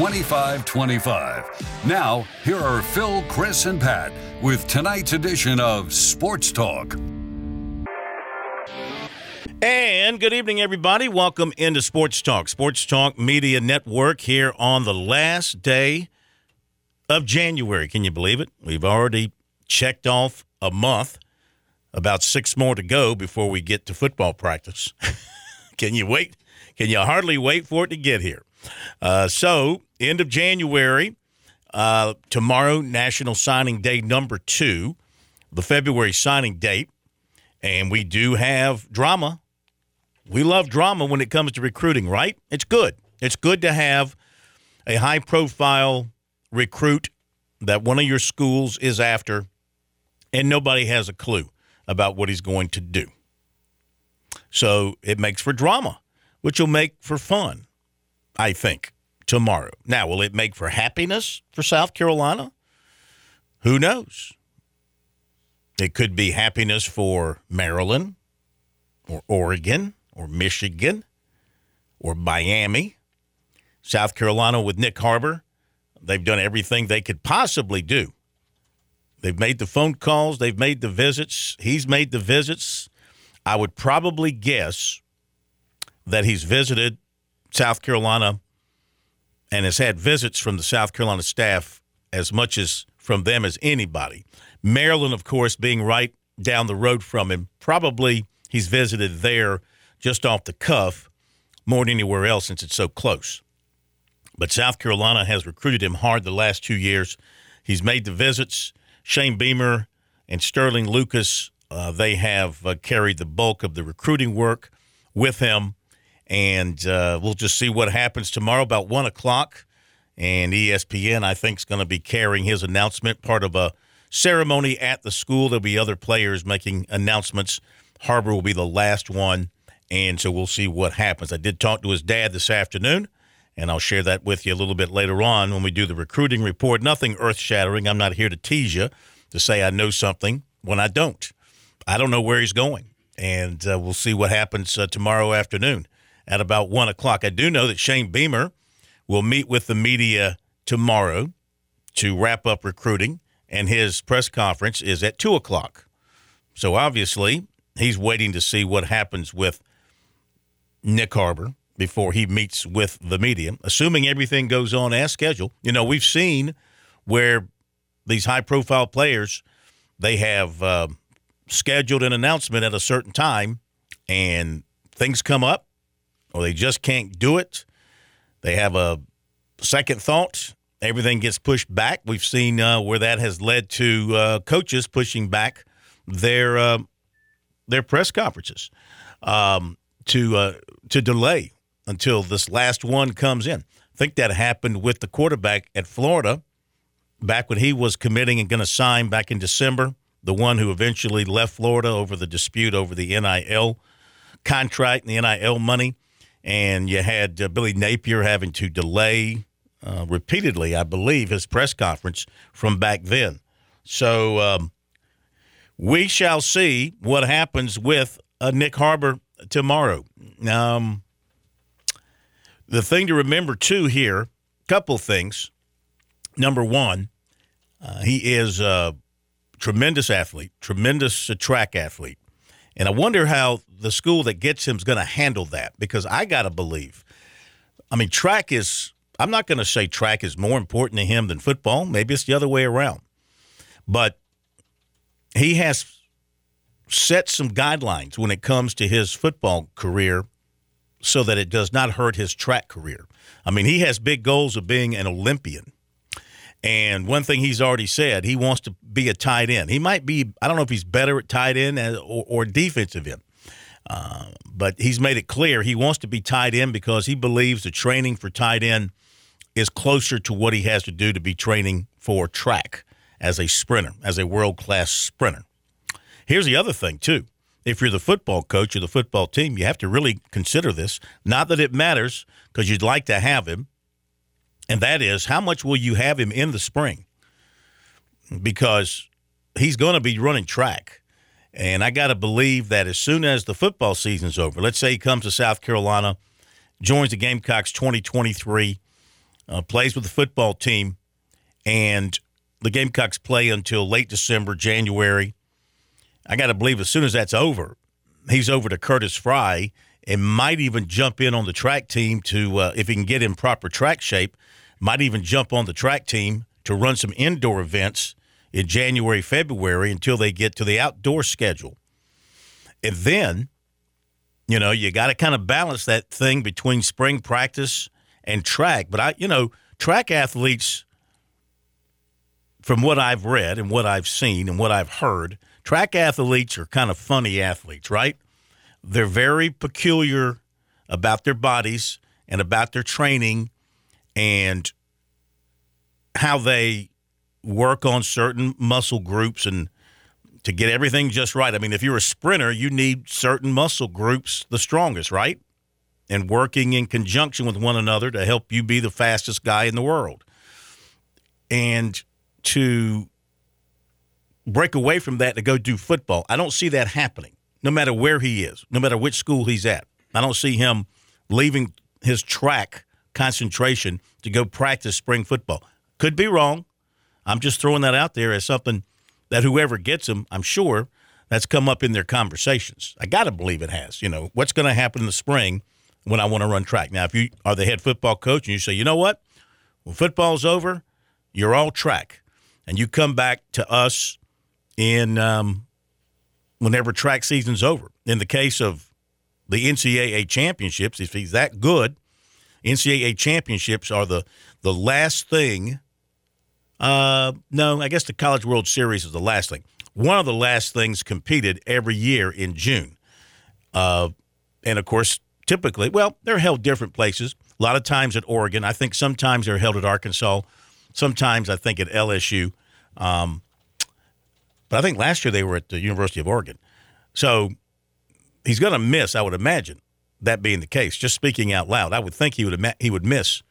2525. Now, here are Phil, Chris, and Pat with tonight's edition of Sports Talk. And good evening, everybody. Welcome into Sports Talk, Sports Talk Media Network here on the last day of January. Can you believe it? We've already checked off a month, about six more to go before we get to football practice. Can you wait? Can you hardly wait for it to get here? Uh, so, end of January, uh, tomorrow, National Signing Day number two, the February signing date. And we do have drama. We love drama when it comes to recruiting, right? It's good. It's good to have a high profile recruit that one of your schools is after, and nobody has a clue about what he's going to do. So it makes for drama, which will make for fun, I think, tomorrow. Now, will it make for happiness for South Carolina? Who knows? It could be happiness for Maryland or Oregon or Michigan or Miami. South Carolina with Nick Harbor, they've done everything they could possibly do. They've made the phone calls, they've made the visits. He's made the visits. I would probably guess that he's visited South Carolina and has had visits from the South Carolina staff as much as from them as anybody. Maryland, of course, being right down the road from him, probably he's visited there just off the cuff more than anywhere else since it's so close. But South Carolina has recruited him hard the last two years. He's made the visits. Shane Beamer and Sterling Lucas, uh, they have uh, carried the bulk of the recruiting work with him. And uh, we'll just see what happens tomorrow about 1 o'clock. And ESPN, I think, is going to be carrying his announcement, part of a ceremony at the school. There'll be other players making announcements. Harbor will be the last one. And so we'll see what happens. I did talk to his dad this afternoon, and I'll share that with you a little bit later on when we do the recruiting report. Nothing earth shattering. I'm not here to tease you to say I know something when I don't. I don't know where he's going. And uh, we'll see what happens uh, tomorrow afternoon at about 1 o'clock. I do know that Shane Beamer will meet with the media tomorrow to wrap up recruiting, and his press conference is at 2 o'clock. So obviously, he's waiting to see what happens with Nick Harbor before he meets with the media, assuming everything goes on as scheduled. You know, we've seen where these high profile players, they have uh, scheduled an announcement at a certain time and things come up or they just can't do it. They have a second thought. Everything gets pushed back. We've seen uh, where that has led to uh, coaches pushing back their uh, their press conferences um, to uh, to delay until this last one comes in. I think that happened with the quarterback at Florida back when he was committing and going to sign back in December. The one who eventually left Florida over the dispute over the NIL contract and the NIL money and you had uh, Billy Napier having to delay uh, repeatedly, I believe, his press conference from back then. So um, we shall see what happens with uh, Nick Harbor tomorrow. Um, the thing to remember too here, couple things. Number one, uh, he is a tremendous athlete, tremendous track athlete. And I wonder how the school that gets him is going to handle that because I got to believe. I mean, track is, I'm not going to say track is more important to him than football. Maybe it's the other way around. But he has set some guidelines when it comes to his football career so that it does not hurt his track career. I mean, he has big goals of being an Olympian. And one thing he's already said, he wants to be a tight end. He might be, I don't know if he's better at tight end or, or defensive end. Uh, but he's made it clear he wants to be tight end because he believes the training for tight end is closer to what he has to do to be training for track as a sprinter, as a world class sprinter. Here's the other thing, too. If you're the football coach or the football team, you have to really consider this. Not that it matters because you'd like to have him, and that is how much will you have him in the spring? Because he's going to be running track. And I got to believe that as soon as the football season's over, let's say he comes to South Carolina, joins the Gamecocks 2023, uh, plays with the football team, and the Gamecocks play until late December, January. I got to believe as soon as that's over, he's over to Curtis Frye and might even jump in on the track team to, uh, if he can get in proper track shape, might even jump on the track team to run some indoor events in January, February until they get to the outdoor schedule. And then, you know, you got to kind of balance that thing between spring practice and track. But I, you know, track athletes, from what I've read and what I've seen and what I've heard, track athletes are kind of funny athletes, right? They're very peculiar about their bodies and about their training and how they work on certain muscle groups and to get everything just right. I mean, if you're a sprinter, you need certain muscle groups the strongest, right? And working in conjunction with one another to help you be the fastest guy in the world. And to break away from that to go do football, I don't see that happening, no matter where he is, no matter which school he's at. I don't see him leaving his track concentration to go practice spring football. Could be wrong. I'm just throwing that out there as something that whoever gets him, I'm sure that's come up in their conversations. I got to believe it has. You know, what's going to happen in the spring when I want to run track? Now, if you are the head football coach and you say, you know what, when football's over, you're all track, and you come back to us in um, whenever track season's over. In the case of the NCAA championships, if he's that good, NCAA championships are the the last thing uh, no, I guess the College World Series is the last thing. One of the last things competed every year in June. Uh, and of course, typically, well, they're held different places. A lot of times at Oregon. I think sometimes they're held at Arkansas. Sometimes I think at LSU. Um, but I think last year they were at the University of Oregon. So he's going to miss, I would imagine, that being the case. Just speaking out loud, I would think he would he would miss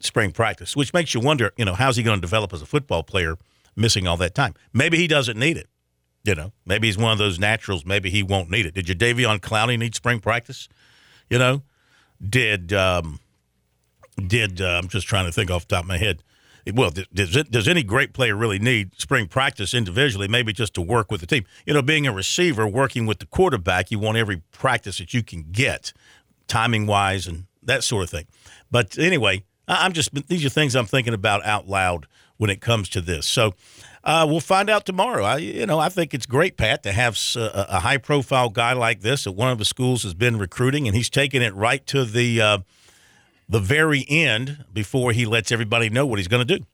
spring practice, which makes you wonder, you know, how's he going to develop as a football player missing all that time? Maybe he doesn't need it. You know, maybe he's one of those naturals. Maybe he won't need it. Did Jadeveon Clowney need spring practice? You know, did um, did uh, I'm just trying to think off the top of my head. Well, does, it, does any great player really need spring practice individually? Maybe just to work with the team. You know, being a receiver, working with the quarterback, you want every practice that you can get, timing wise, and that sort of thing. But anyway, I'm just these are things I'm thinking about out loud when it comes to this. So uh, we'll find out tomorrow. I, you know, I think it's great, Pat, to have a, a high profile guy like this at one of the schools has been recruiting, and he's taking it right to the uh, the very end before he lets everybody know what he's going to do.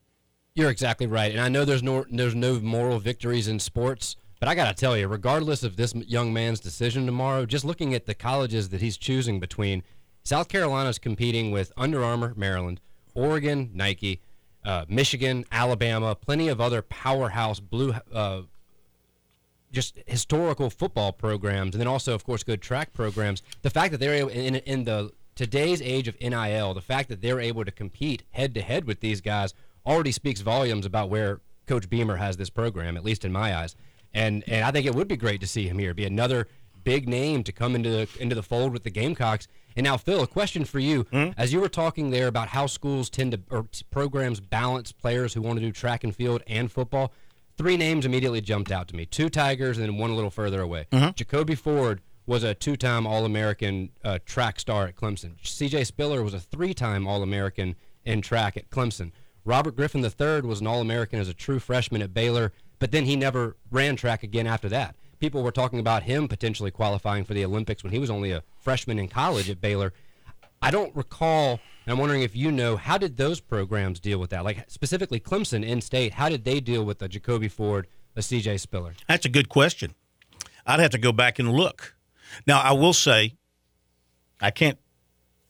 You're exactly right, and I know there's no there's no moral victories in sports. But I got to tell you, regardless of this young man's decision tomorrow, just looking at the colleges that he's choosing between, South Carolina is competing with Under Armour, Maryland, Oregon, Nike, uh, Michigan, Alabama, plenty of other powerhouse blue, uh, just historical football programs, and then also, of course, good track programs. The fact that they're able, in, in the today's age of NIL, the fact that they're able to compete head to head with these guys already speaks volumes about where Coach Beamer has this program, at least in my eyes. And and I think it would be great to see him here, be another big name to come into the, into the fold with the Gamecocks. And now, Phil, a question for you. Mm-hmm. As you were talking there about how schools tend to, or programs balance players who want to do track and field and football, three names immediately jumped out to me two Tigers and then one a little further away. Mm-hmm. Jacoby Ford was a two time All American uh, track star at Clemson. CJ Spiller was a three time All American in track at Clemson. Robert Griffin III was an All American as a true freshman at Baylor, but then he never ran track again after that people were talking about him potentially qualifying for the Olympics when he was only a freshman in college at Baylor. I don't recall, and I'm wondering if you know, how did those programs deal with that? Like specifically Clemson in state, how did they deal with a Jacoby Ford, a CJ Spiller? That's a good question. I'd have to go back and look. Now, I will say, I can't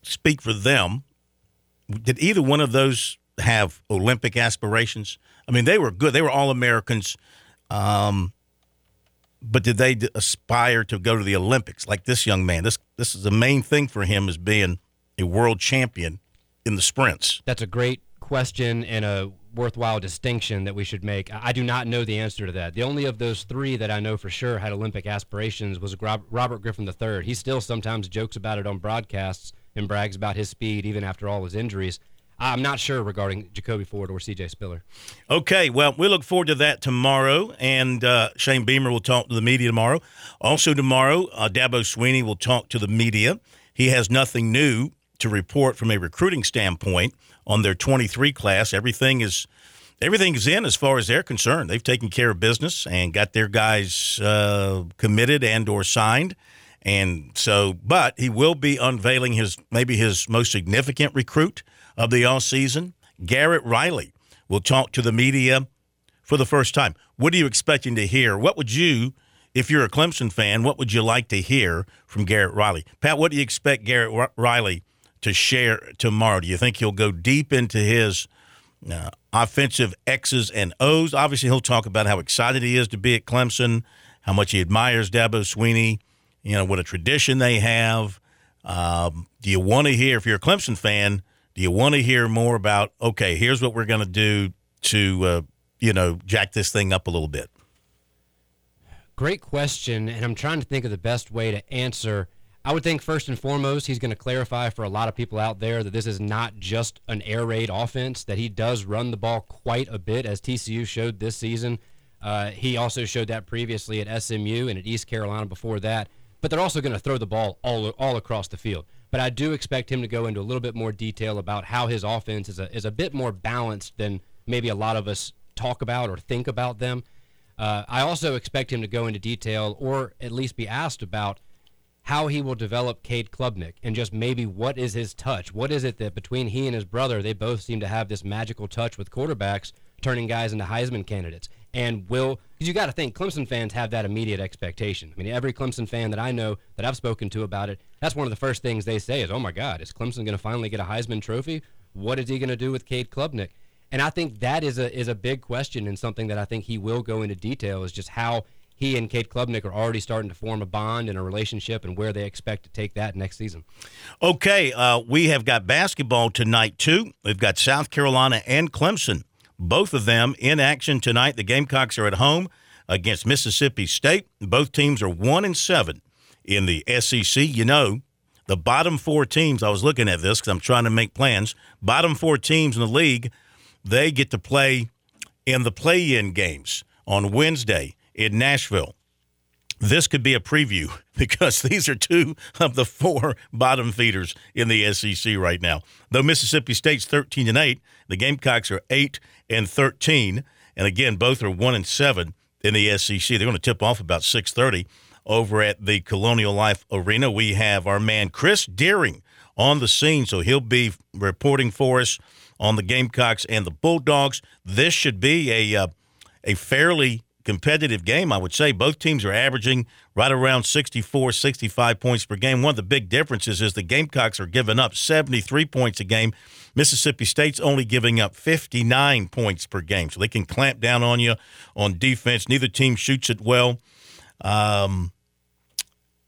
speak for them. Did either one of those have Olympic aspirations? I mean, they were good. They were all Americans. Um, but did they aspire to go to the Olympics like this young man? This this is the main thing for him is being a world champion in the sprints. That's a great question and a worthwhile distinction that we should make. I do not know the answer to that. The only of those three that I know for sure had Olympic aspirations was Robert Griffin III. He still sometimes jokes about it on broadcasts and brags about his speed even after all his injuries. I'm not sure regarding Jacoby Ford or CJ Spiller. Okay, well, we look forward to that tomorrow, and uh, Shane Beamer will talk to the media tomorrow. Also, tomorrow, uh, Dabo Swinney will talk to the media. He has nothing new to report from a recruiting standpoint on their 23 class. Everything is everything's in as far as they're concerned. They've taken care of business and got their guys uh, committed and or signed. And so, but he will be unveiling his maybe his most significant recruit of the all season. Garrett Riley will talk to the media for the first time. What are you expecting to hear? What would you, if you're a Clemson fan, what would you like to hear from Garrett Riley? Pat, what do you expect Garrett Riley to share tomorrow? Do you think he'll go deep into his uh, offensive X's and O's? Obviously, he'll talk about how excited he is to be at Clemson, how much he admires Dabo Swinney, you know, what a tradition they have. Um, do you want to hear, if you're a Clemson fan, do you want to hear more about, okay, here's what we're going to do to, uh, you know, jack this thing up a little bit? Great question. And I'm trying to think of the best way to answer. I would think first and foremost, he's going to clarify for a lot of people out there that this is not just an air raid offense, that he does run the ball quite a bit, as TCU showed this season. Uh, he also showed that previously at SMU and at East Carolina before that. But they're also going to throw the ball all, all across the field. But I do expect him to go into a little bit more detail about how his offense is a, is a bit more balanced than maybe a lot of us talk about or think about them. Uh, I also expect him to go into detail or at least be asked about how he will develop Cade Klubnik and just maybe what is his touch? What is it that between he and his brother, they both seem to have this magical touch with quarterbacks, turning guys into Heisman candidates? And will, because you got to think, Clemson fans have that immediate expectation. I mean, every Clemson fan that I know that I've spoken to about it, that's one of the first things they say is, oh my God, is Clemson going to finally get a Heisman trophy? What is he going to do with Cade Klubnik? And I think that is a is a big question and something that I think he will go into detail is just how he and Cade Klubnik are already starting to form a bond and a relationship and where they expect to take that next season. Okay, uh, we have got basketball tonight too. We've got South Carolina and Clemson, both of them in action tonight. The Gamecocks are at home against Mississippi State. Both teams are one and seven in the SEC. You know, the bottom four teams. I was looking at this because I'm trying to make plans. Bottom four teams in the league, they get to play in the play-in games on Wednesday in Nashville. This could be a preview because these are two of the four bottom feeders in the SEC right now. Though Mississippi State's 13 and 8, the Gamecocks are 8 and 13, and again both are 1 and 7 in the SEC. They're going to tip off about 6:30 over at the Colonial Life Arena. We have our man Chris Deering on the scene, so he'll be reporting for us on the Gamecocks and the Bulldogs. This should be a uh, a fairly competitive game, I would say. Both teams are averaging right around 64, 65 points per game. One of the big differences is the Gamecocks are giving up 73 points a game. Mississippi State's only giving up 59 points per game. So they can clamp down on you on defense. Neither team shoots it well. Um,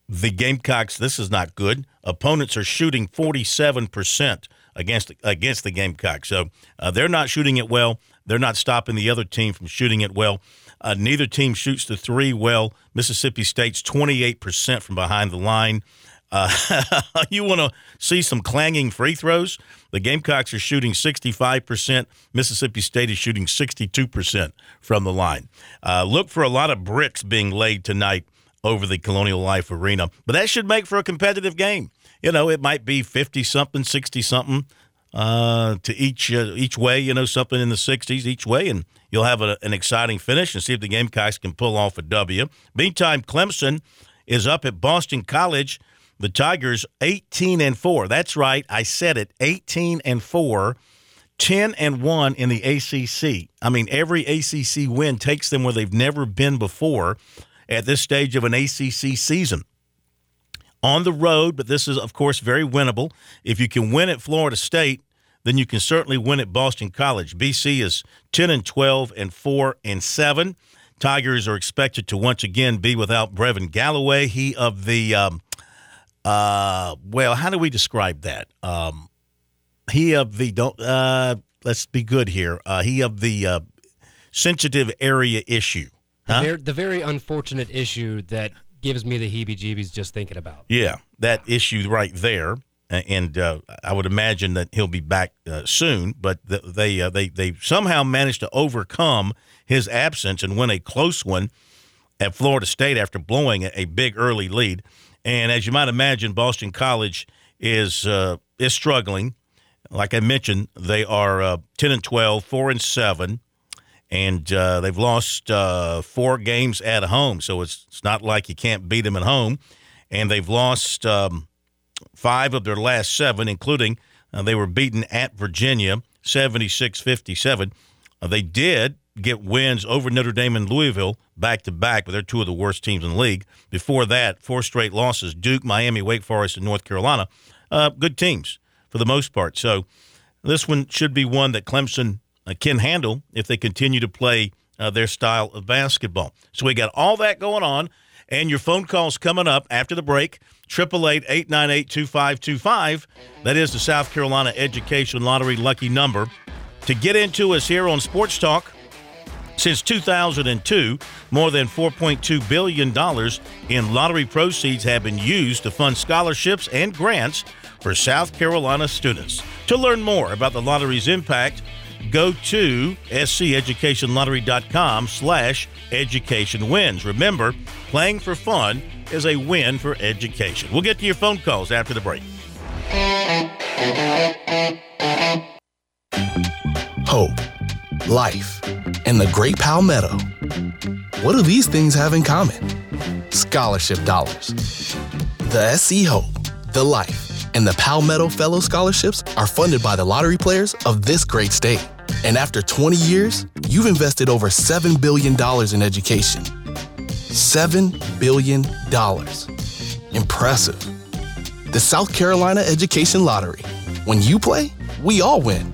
the Gamecocks, this is not good. Opponents are shooting 47% against against the Gamecocks. So uh, they're not shooting it well. They're not stopping the other team from shooting it well. Uh, neither team shoots the three well. Mississippi State's 28% from behind the line. Uh, you want to see some clanging free throws? The Gamecocks are shooting 65%. Mississippi State is shooting 62% from the line. Uh, look for a lot of bricks being laid tonight over the Colonial Life Arena, but that should make for a competitive game. You know, it might be 50 something, 60 something uh, to each uh, each way. You know, something in the 60s each way, and you'll have a, an exciting finish and see if the Gamecocks can pull off a W. Meantime, Clemson is up at Boston College. The Tigers 18 and 4. That's right, I said it. 18 and 4. 10 and 1 in the ACC. I mean, every ACC win takes them where they've never been before at this stage of an ACC season on the road, but this is, of course, very winnable. If you can win at Florida State, then you can certainly win at Boston College. BC is 10 and 12 and 4 and 7. Tigers are expected to once again be without Brevin Galloway. He of the, um, uh, well, how do we describe that? Um, he of the, don't, uh, let's be good here. Uh, he of the uh, sensitive area issue. The, very, the very unfortunate issue that gives me the heebie-jeebies just thinking about. Yeah, that issue right there, and uh, I would imagine that he'll be back uh, soon. But they uh, they they somehow managed to overcome his absence and win a close one at Florida State after blowing a, big early lead. And as you might imagine, Boston College is uh, is struggling. Like I mentioned, they are uh, ten and 12, 4 and seven and uh, they've lost uh, four games at home. So it's, it's not like you can't beat them at home. And they've lost um, five of their last seven, including uh, they were beaten at Virginia 76 57. Uh, they did get wins over Notre Dame and Louisville back to back, but they're two of the worst teams in the league. Before that, four straight losses Duke, Miami, Wake Forest, and North Carolina. Uh, good teams for the most part. So this one should be one that Clemson can handle if they continue to play uh, their style of basketball. So we got all that going on, and your phone calls coming up after the break. 888-898-2525. That is the South Carolina Education Lottery lucky number. To get into us here on Sports Talk, since 2002, more than $4.2 billion in lottery proceeds have been used to fund scholarships and grants for South Carolina students. To learn more about the lottery's impact, go to sceducationlottery.com slash education wins. Remember, playing for fun is a win for education. We'll get to your phone calls after the break. hope, life, and the Great Palmetto. What do these things have in common? Scholarship dollars. The SC Hope, the Life, and the Palmetto Fellow Scholarships are funded by the lottery players of this great state. And after 20 years, you've invested over $7 billion in education. $7 billion. Impressive. The South Carolina Education Lottery. When you play, we all win.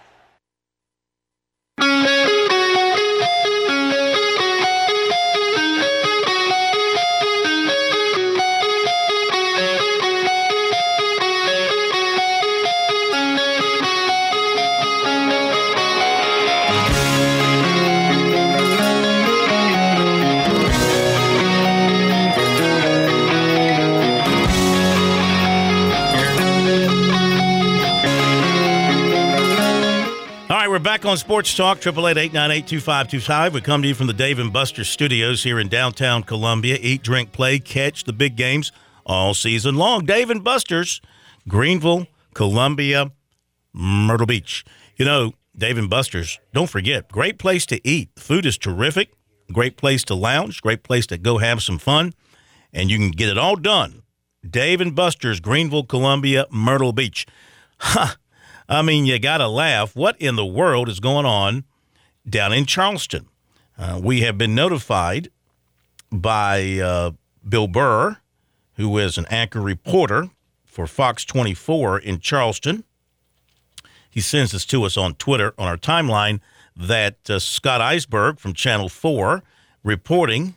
On Sports Talk, 888-898-2525. We come to you from the Dave and Buster studios here in downtown Columbia. Eat, drink, play, catch the big games all season long. Dave and Buster's, Greenville, Columbia, Myrtle Beach. You know, Dave and Buster's, don't forget, great place to eat. The food is terrific, great place to lounge, great place to go have some fun, and you can get it all done. Dave and Buster's, Greenville, Columbia, Myrtle Beach. Ha! I mean, you got to laugh. What in the world is going on down in Charleston? Uh, we have been notified by uh, Bill Burr, who is an anchor reporter for Fox 24 in Charleston. He sends this to us on Twitter on our timeline that uh, Scott Eisberg from Channel 4 reporting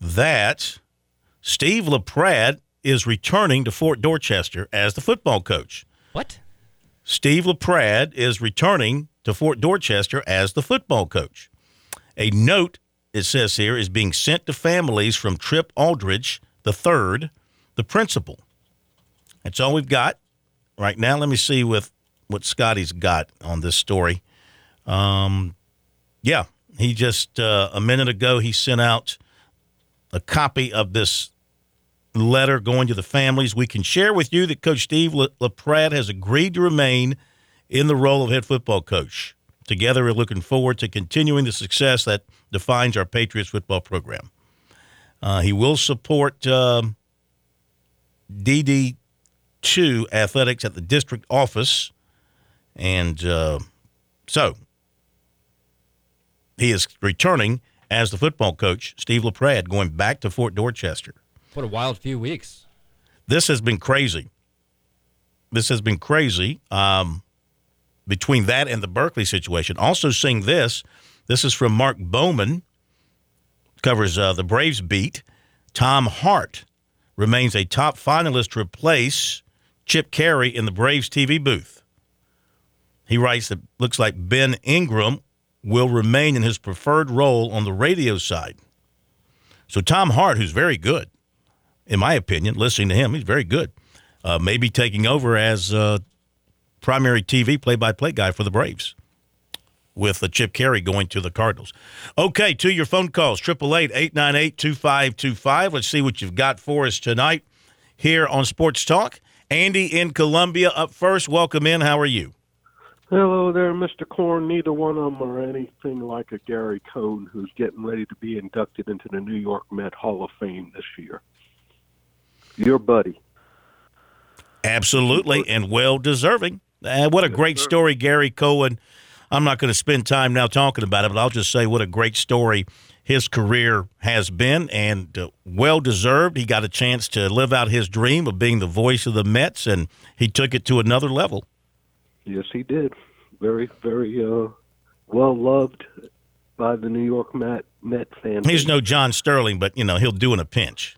that Steve LaPrad is returning to Fort Dorchester as the football coach. What? Steve LaPrad is returning to Fort Dorchester as the football coach. A note, it says here, is being sent to families from Trip Aldridge III, the principal. That's all we've got right now. Let me see with what Scotty's got on this story. Um, yeah, he just uh, a minute ago he sent out a copy of this letter going to the families. We can share with you that Coach Steve LaPrad has agreed to remain in the role of head football coach. Together, we're looking forward to continuing the success that defines our Patriots football program. Uh, he will support um, DD2 athletics at the district office. And uh, so he is returning as the football coach, Steve LaPrad, going back to Fort Dorchester. What a wild few weeks. This has been crazy. This has been crazy um, between that and the Berkeley situation. Also, seeing this, this is from Mark Bowman, covers uh, the Braves beat. Tom Hart remains a top finalist to replace Chip Caray in the Braves TV booth. He writes that looks like Ben Ingram will remain in his preferred role on the radio side. So Tom Hart, who's very good, in my opinion, listening to him, he's very good. Uh, maybe taking over as uh, primary TV play-by-play guy for the Braves with the Chip Caray going to the Cardinals. Okay, to your phone calls, 888-898-2525. Let's see what you've got for us tonight here on Sports Talk. Andy in Columbia up first. Welcome in. How are you? Hello there, Mr. Korn. Neither one of them are anything like a Gary Cohen who's getting ready to be inducted into the New York Met Hall of Fame this year. Your buddy. Absolutely, and well deserving. Uh, what a great story, Gary Cohen. I'm not going to spend time now talking about it, but I'll just say what a great story his career has been and uh, well deserved. He got a chance to live out his dream of being the voice of the Mets, and he took it to another level. Yes, he did. Very, very uh, well loved by the New York Met, Met fan. He's no John Sterling, but, you know, he'll do in a pinch.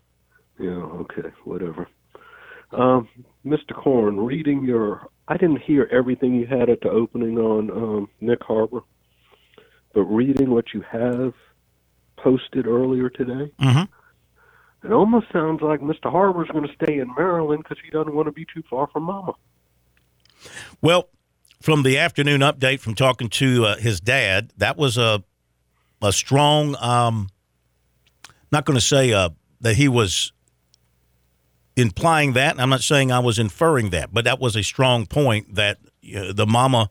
Yeah, okay, whatever. Um, Mr. Korn, reading your, I didn't hear everything you had at the opening on um, Nick Harbor, but reading what you have posted earlier today, mm-hmm. it almost sounds like Mr. Harbor's going to stay in Maryland because he doesn't want to be too far from Mama. Well, from the afternoon update from talking to uh, his dad, that was a a strong. Um, not going to say uh, that he was implying that. I'm not saying I was inferring that, but that was a strong point that uh, the mama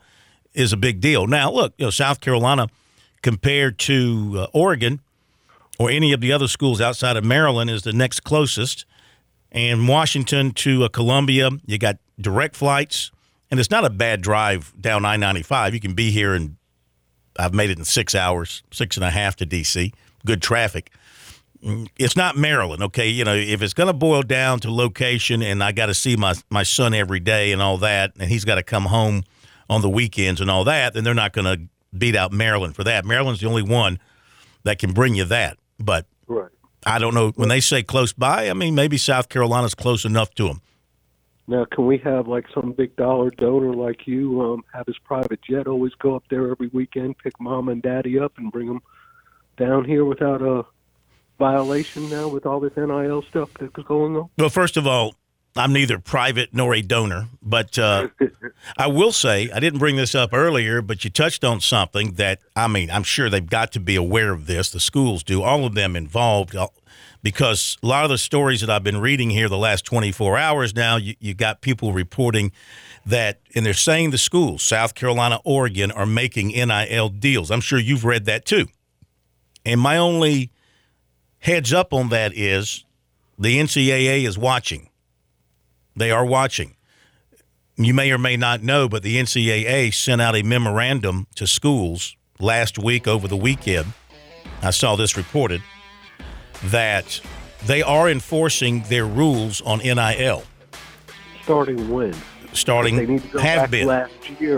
is a big deal. Now, look, you know, South Carolina compared to uh, Oregon or any of the other schools outside of Maryland is the next closest. And Washington to uh, Columbia, you got direct flights, and it's not a bad drive down I 95. You can be here, and I've made it in six hours, six and a half to D.C. Good traffic it's not Maryland, okay? You know, if it's going to boil down to location and I got to see my, my son every day and all that, and he's got to come home on the weekends and all that, then they're not going to beat out Maryland for that. Maryland's the only one that can bring you that. But right. I don't know. When they say close by, I mean, maybe South Carolina's close enough to them. Now, can we have like some big dollar donor like you um, have his private jet always go up there every weekend, pick mom and daddy up, and bring them down here without a violation now with all this NIL stuff that's going on? Well, first of all, I'm neither private nor a donor, but uh, I will say I didn't bring this up earlier, but you touched on something that I mean I'm sure they've got to be aware of this. The schools do, all of them involved, uh, because a lot of the stories that I've been reading here the last 24 hours now, you, you got people reporting that, and they're saying the schools, South Carolina, Oregon, are making NIL deals. I'm sure you've read that too. And my only heads up on that is the NCAA is watching. They are watching. You may or may not know, but the NCAA sent out a memorandum to schools last week over the weekend. I saw this reported that they are enforcing their rules on NIL. Starting when? Starting have been.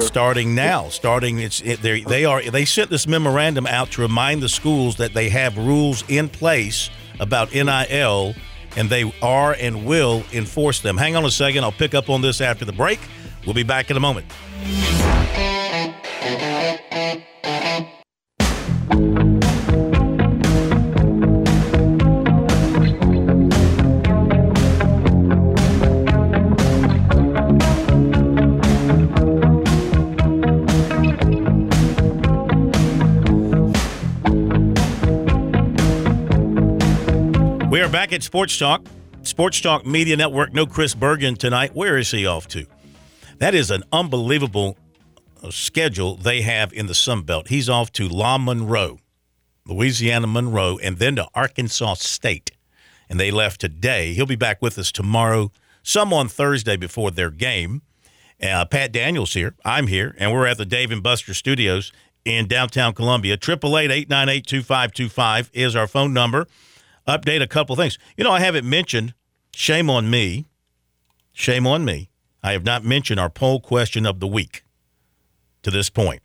starting now. Starting it's it, they are they sent this memorandum out to remind the schools that they have rules in place about NIL and they are and will enforce them. Hang on a second. I'll pick up on this after the break. We'll be back in a moment. At Sports Talk, Sports Talk Media Network. No Chris Bergen tonight. Where is he off to? That is an unbelievable uh, schedule they have in the Sun Belt. He's off to La Monroe, Louisiana Monroe, and then to Arkansas State. And they left today. He'll be back with us tomorrow, some on Thursday before their game. Uh, Pat Daniels here. I'm here, and we're at the Dave and Buster Studios in downtown Columbia. 888-898-2525 is our phone number. Update a couple things. You know, I haven't mentioned, shame on me, shame on me. I have not mentioned our poll question of the week to this point.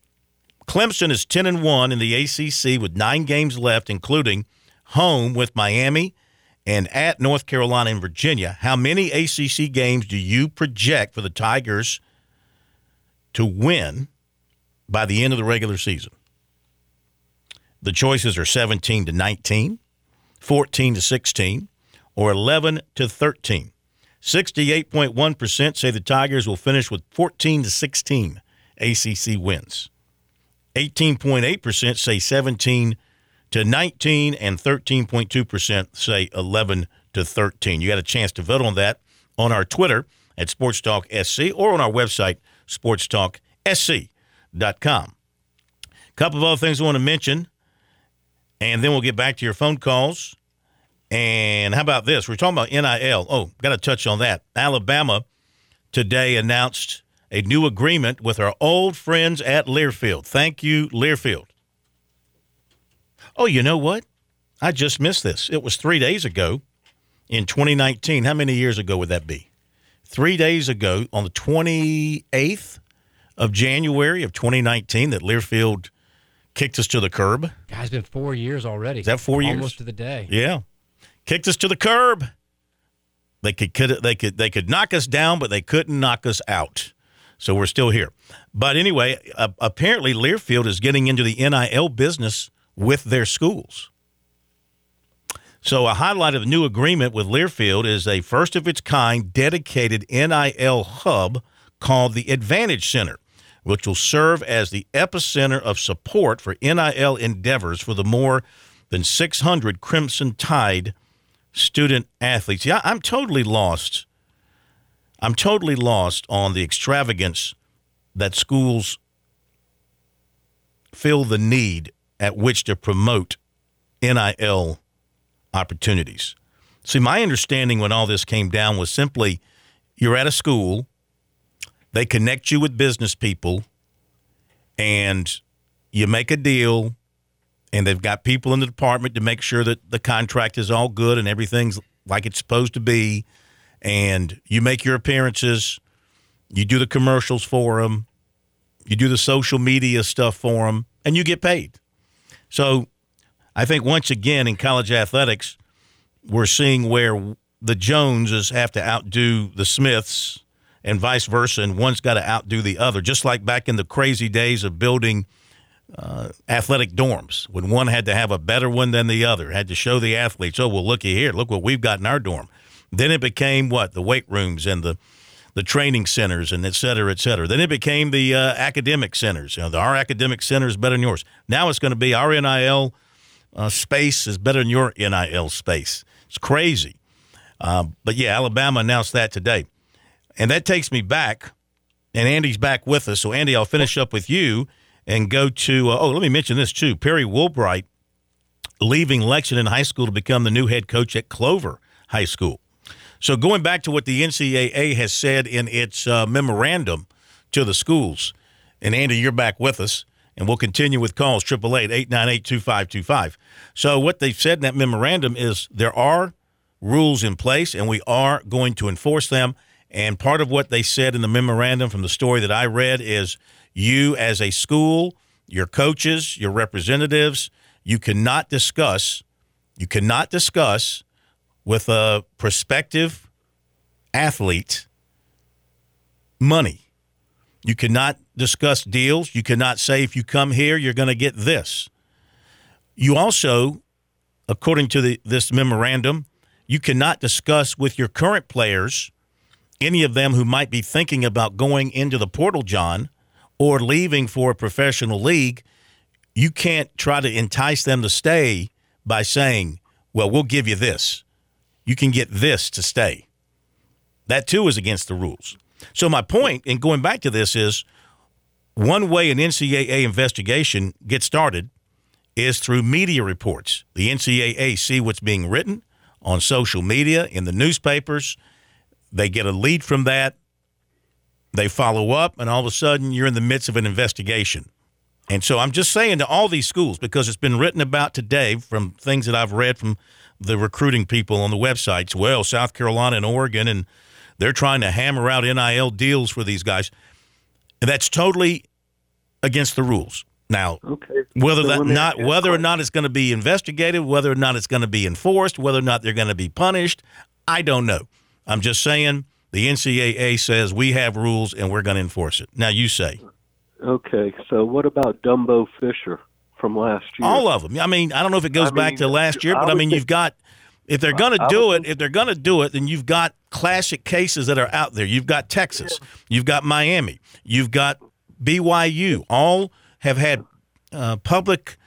Clemson is 10 and 1 in the ACC with 9 games left including home with Miami and at North Carolina and Virginia. How many ACC games do you project for the Tigers to win by the end of the regular season? The choices are 17 to 19, 14 to 16, or 11 to 13. 68.1% say the Tigers will finish with 14 to 16 ACC wins. 18.8% say 17 to 19 and 13.2% say 11 to 13. You got a chance to vote on that on our Twitter at Sports Talk SC or on our website sportstalksc.com. Couple of other things I want to mention and then we'll get back to your phone calls. And how about this? We're talking about NIL. Oh, got to touch on that. Alabama today announced a new agreement with our old friends at Learfield. Thank you, Learfield. Oh, you know what? I just missed this. It was three days ago in 2019. How many years ago would that be? Three days ago, on the 28th of January of 2019, that Learfield kicked us to the curb. Guys, it's been four years already. Is that four years? Almost to the day. Yeah, kicked us to the curb. They could, could they could they could knock us down, but they couldn't knock us out. So we're still here. But anyway, uh, apparently Learfield is getting into the NIL business with their schools. So a highlight of the new agreement with Learfield is a first of its kind dedicated NIL hub called the Advantage Center, which will serve as the epicenter of support for NIL endeavors for the more than 600 Crimson Tide student athletes. Yeah, I'm totally lost. I'm totally lost on the extravagance that schools feel the need at which to promote NIL opportunities. See, my understanding when all this came down was simply you're at a school, they connect you with business people, and you make a deal, and they've got people in the department to make sure that the contract is all good and everything's like it's supposed to be. And you make your appearances, you do the commercials for them, you do the social media stuff for them, and you get paid. So I think once again in college athletics, we're seeing where the Joneses have to outdo the Smiths and vice versa, and one's got to outdo the other, just like back in the crazy days of building uh, athletic dorms when one had to have a better one than the other, had to show the athletes, oh, well, looky here, look what we've got in our dorm. Then it became what? The weight rooms and the the training centers and et cetera, et cetera. Then it became the uh, academic centers. You know, the, our academic center is better than yours. Now it's going to be our NIL uh, space is better than your NIL space. It's crazy. Uh, but yeah, Alabama announced that today. And that takes me back, and Andy's back with us. So, Andy, I'll finish up with you and go to, uh, oh, let me mention this too. Perry Woolbright leaving Lexington High School to become the new head coach at Clover High School. So, going back to what the NCAA has said in its uh, memorandum to the schools, and Andy, you're back with us, and we'll continue with calls 888 898 2525. So, what they've said in that memorandum is there are rules in place, and we are going to enforce them. And part of what they said in the memorandum from the story that I read is you, as a school, your coaches, your representatives, you cannot discuss, you cannot discuss with a prospective athlete money. You cannot discuss deals. You cannot say if you come here, you're going to get this. You also, according to the, this memorandum, you cannot discuss with your current players, any of them who might be thinking about going into the portal, John, or leaving for a professional league. You can't try to entice them to stay by saying, well, we'll give you this. You can get this to stay. That too is against the rules. So my point in going back to this is one way an NCAA investigation gets started is through media reports. The NCAA see what's being written on social media, in the newspapers. They get a lead from that. They follow up, and all of a sudden, you're in the midst of an investigation. And so I'm just saying to all these schools, because it's been written about today from things that I've read from the recruiting people on the websites. Well, South Carolina and Oregon, and they're trying to hammer out NIL deals for these guys. And that's totally against the rules. Now, Okay. whether So that not ask you a whether or not it's going to be investigated, whether or not it's going to be enforced, whether or not they're going to be punished, I don't know. I'm just saying the NCAA says we have rules and we're going to enforce it. Now you say Okay. So what about Dumbo Fisher from last year? all of them. I mean, I don't know if it goes I back mean, to last year, but I would mean, think- you've got if they're going to do it, if they're going to do it, then you've got classic cases that are out there. You've got Texas, you've got Miami, you've got BYU. All have had uh, public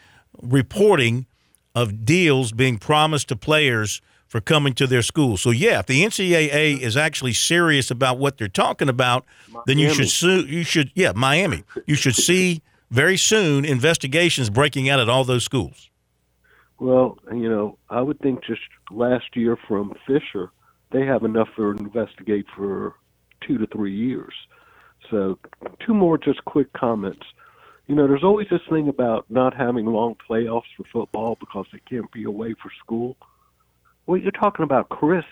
reporting of deals being promised to players for coming to their school. So yeah, if the NCAA is actually serious about what they're talking about, then you should sue. You should yeah, Miami. You should see very soon investigations breaking out at all those schools. Well, you know, I would think just last year from Fisher, they have enough to investigate for two to three years. So, two more just quick comments. You know, there's always this thing about not having long playoffs for football because they can't be away for school. Well, you're talking about Chris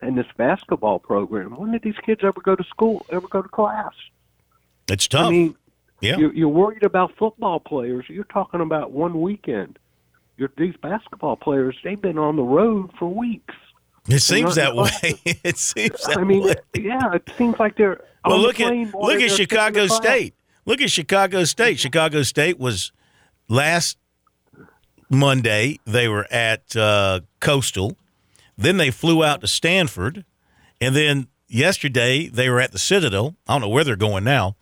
and this basketball program. When did these kids ever go to school, ever go to class? It's tough. I mean, yeah. you're, you're worried about football players. You're talking about one weekend. You're, these basketball players, they've been on the road for weeks. It seems that way. it seems that I mean, way. yeah, it seems like they're. Well, on the look at look at Chicago. State. Look at Chicago State. Chicago State was last Monday. They were at uh, Coastal. Then they flew out to Stanford, and then yesterday they were at the Citadel. I don't know where they're going now.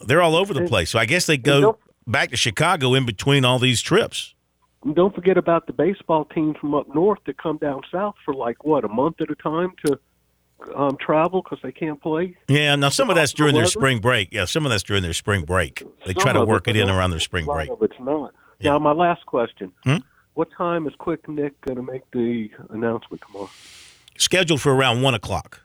They're all over the place. So I guess they go back to Chicago in between all these trips. And don't forget about the baseball teams from up north that come down south for like what a month at a time to um, travel because they can't play. Yeah, now some of that's during their spring break. Yeah, some of that's during their spring break. They Some try to work it in around their spring break. Of it's not. Yeah. Now, my last question: Hmm? What time is Quick Nick going to make the announcement tomorrow? Scheduled for around one o'clock.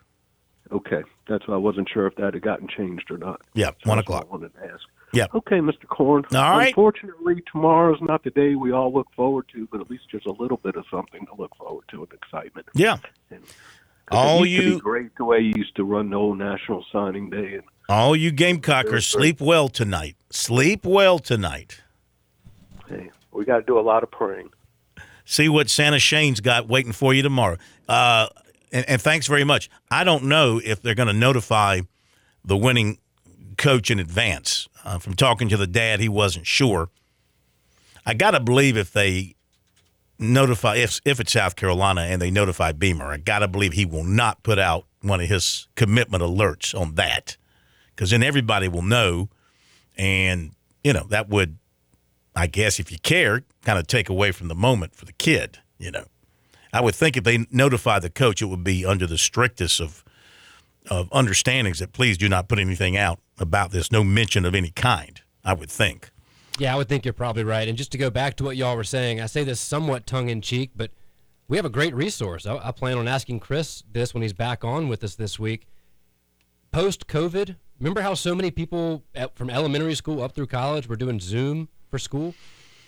Okay, that's why I wasn't sure if that had gotten changed or not. Yeah, So one o'clock. I wanted to ask. Yeah. Okay, Mr. Corn. All right. Unfortunately, tomorrow's not the day we all look forward to, but at least there's a little bit of something to look forward to and excitement. Yeah. 'Cause All it used to you- be great the way you used to run the old National Signing Day, and All you Gamecockers, sleep well tonight. Sleep well tonight. hey, we got to do a lot of praying. See what Santa Shane's got waiting for you tomorrow. Uh, and, and thanks very much. I don't know if they're going to notify the winning coach in advance. Uh, from talking to the dad, he wasn't sure. I got to believe if they notify if if it's South Carolina and they notify Beamer, I got to believe he will not put out one of his commitment alerts on that because then everybody will know, and you know that would, I guess, if you care, kind of take away from the moment for the kid. You know, I would think if they notify the coach, it would be under the strictest of of understandings that please do not put anything out about this, no mention of any kind. I would think. Yeah, I would think you're probably right. And just to go back to what y'all were saying, I say this somewhat tongue in cheek, but we have a great resource. I, I plan on asking Chris this when he's back on with us this week. Post COVID, remember how so many people at, from elementary school up through college were doing Zoom for school?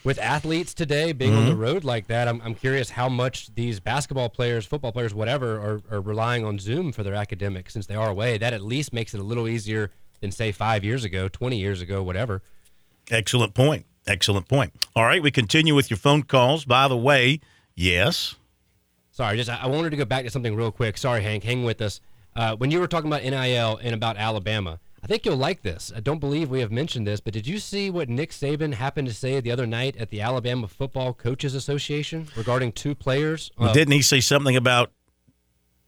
With athletes today being on the road like that, I'm, I'm curious how much these basketball players, football players, whatever, are, are relying on Zoom for their academics since they are away. That at least makes it a little easier than, say, five years ago, 20 years ago, whatever. Excellent point. Excellent point. All right, we continue with your phone calls. By the way, yes. Sorry, just I I wanted to go back to something real quick. Sorry, Hank, hang with us. Uh, when you were talking about NIL and about Alabama, I think you'll like this. I don't believe we have mentioned this, but did you see what Nick Saban happened to say the other night at the Alabama Football Coaches Association regarding two players? Uh, Didn't he say something about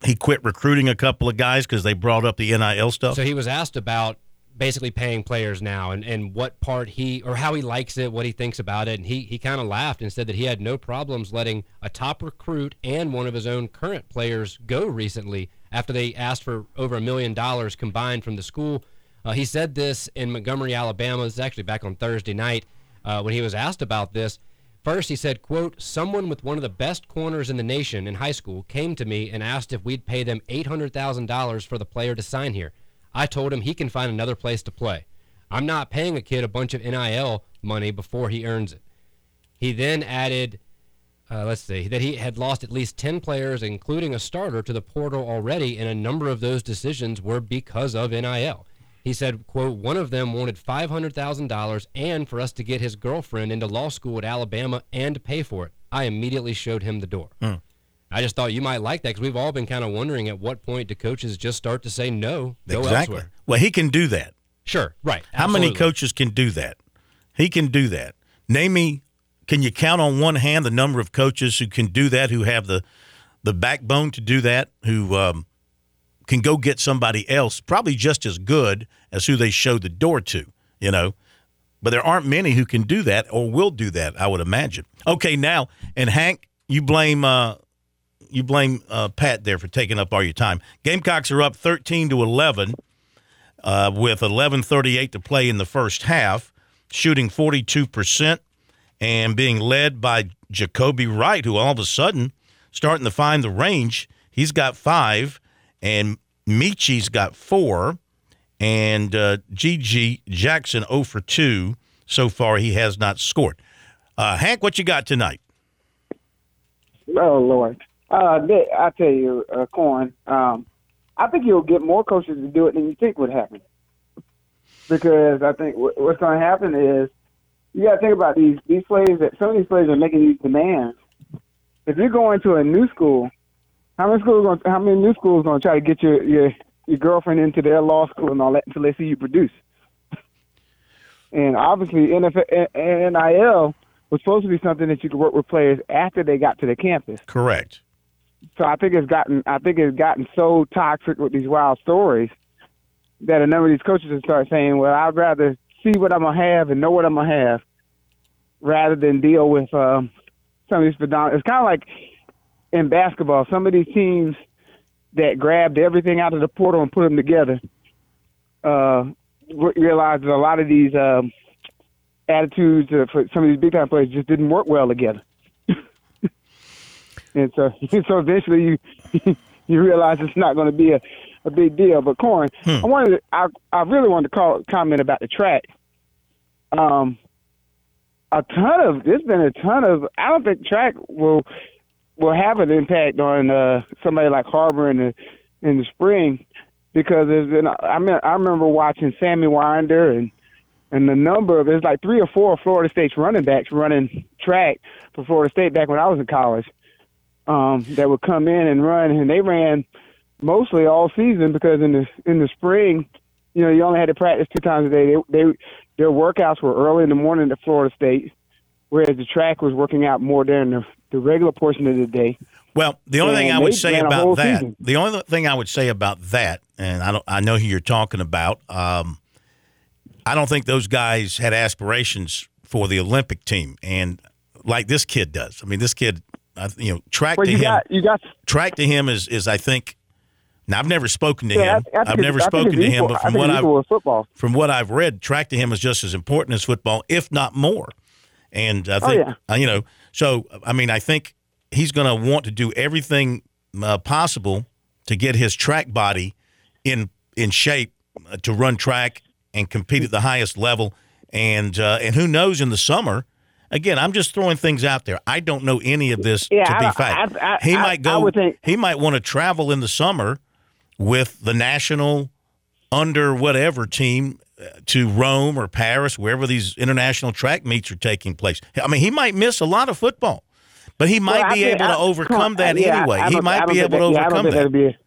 he quit recruiting a couple of guys because they brought up the NIL stuff? So he was asked about basically paying players now and, and what part he or how he likes it, what he thinks about it. And he, he kind of laughed and said that he had no problems letting a top recruit and one of his own current players go recently after they asked for over a million dollars combined from the school. Uh, he said this in Montgomery, Alabama. This is actually back on Thursday night uh, when he was asked about this. First, he said, quote, someone with one of the best corners in the nation in high school came to me and asked if we'd pay them $800,000 for the player to sign here. I told him he can find another place to play. I'm not paying a kid a bunch of NIL money before he earns it. He then added, uh, let's see, that he had lost at least 10 players, including a starter, to the portal already, and a number of those decisions were because of NIL. He said, quote, one of them wanted $500,000 and for us to get his girlfriend into law school at Alabama and pay for it. I immediately showed him the door. Mm. I just thought you might like that because we've all been kind of wondering at what point do coaches just start to say no, go exactly. elsewhere. Well, he can do that. Sure, right. How many coaches can do that? He can do that. Name me. Can you count on one hand the number of coaches who can do that, who have the the backbone to do that, who um, can go get somebody else, probably just as good as who they showed the door to. You know, but there aren't many who can do that or will do that. I would imagine. Okay, now and Hank, you blame uh, you blame uh, Pat there for taking up all your time. Gamecocks are up 13 to 11 uh, with 11:38 to play in the first half, shooting 42 percent and being led by Jacobi Wright, who all of a sudden starting to find the range. He's got five, and Meechie's got four, and uh, GG Jackson 0 for 2 so far. He has not scored. Uh, Hank, what you got tonight? Oh Lord. Uh, I tell you, uh, Corn, um, I think you'll get more coaches to do it than you think would happen. Because I think what's going to happen is you got to think about these these players that some of these players are making these demands. If you're going to a new school, how many schools going how many new schools going to try to get your your your girlfriend into their law school and all that until they see you produce? and obviously, NFL, NIL was supposed to be something that you could work with players after they got to the campus. Correct so I think it's gotten I think it's gotten so toxic with these wild stories that a number of these coaches have started saying, "Well, I'd rather see what I'm gonna have and know what I'm gonna have, rather than deal with um, some of these predominant." It's kind of like in basketball. Some of these teams that grabbed everything out of the portal and put them together uh, realized that a lot of these um, attitudes uh, for some of these big time players just didn't work well together and so so eventually you you realize it's not going to be a, a big deal. But Corn, hmm. I wanted to, I I really wanted to call comment about the track. Um, a ton of there's been a ton of I don't think track will will have an impact on uh, somebody like Harbor in the in the spring because there's been I mean I remember watching Sammy Winder and and the number of there's like three or four Florida State's running backs running track for Florida State back when I was in college um, that would come in and run, and they ran mostly all season because in the in the spring, you know, you only had to practice two times a day. They, they their workouts were early in the morning at Florida State, whereas the track was working out more during the, the regular portion of the day. Well, the only thing I would say about that, season. the only thing I would say about that, and I don't, I know who you're talking about. Um, I don't think those guys had aspirations for the Olympic team, and like this kid does. I mean, this kid you know, track well, to you him. Got, you got track to him is is I think. Now I've never spoken to yeah, him. I, have never spoken to him, but from what I've from what I've read, track to him is just as important as football, if not more. And I oh, think oh, yeah. uh, you know, so I mean, I think he's going to want to do everything uh, possible to get his track body in in shape uh, to run track and compete at the highest level. And uh, and who knows in the summer again, I'm just throwing things out there. I don't know any of this yeah, to be fact. I, I, he might go. Think, he might want to travel in the summer with the national under whatever team to Rome or Paris, wherever these international track meets are taking place. I mean, he might miss a lot of football, but he might well, be able to overcome that yeah, anyway. He might be able that, to overcome that. Be,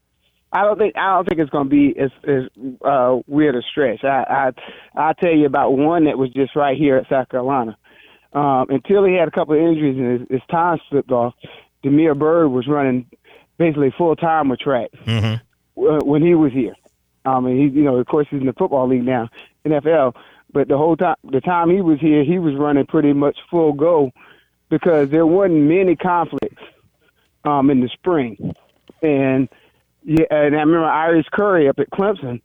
I don't think I don't think it's going to be as as uh, weird a stretch. I I I'll tell you about one that was just right here at South Carolina. Um, until he had a couple of injuries and his, his time slipped off, Damiere Byrd was running basically full time with track Mhm. uh, when he was here. Um, and he, you know, of course, he's in the football league now, NFL. But the whole time, the time he was here, he was running pretty much full go because there wasn't many conflicts um, in the spring. And yeah, and I remember Irish Curry up at Clemson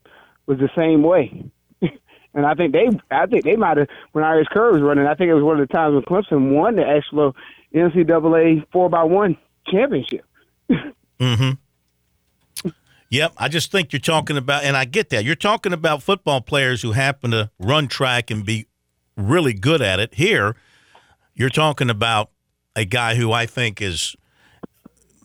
was the same way. and I think they, I think they might have when Irish Curry was running. I think it was one of the times when Clemson won the actual NCAA four by one championship. Mm-hmm. Yep, I just think you're talking about, and I get that. You're talking about football players who happen to run track and be really good at it. Here, you're talking about a guy who I think is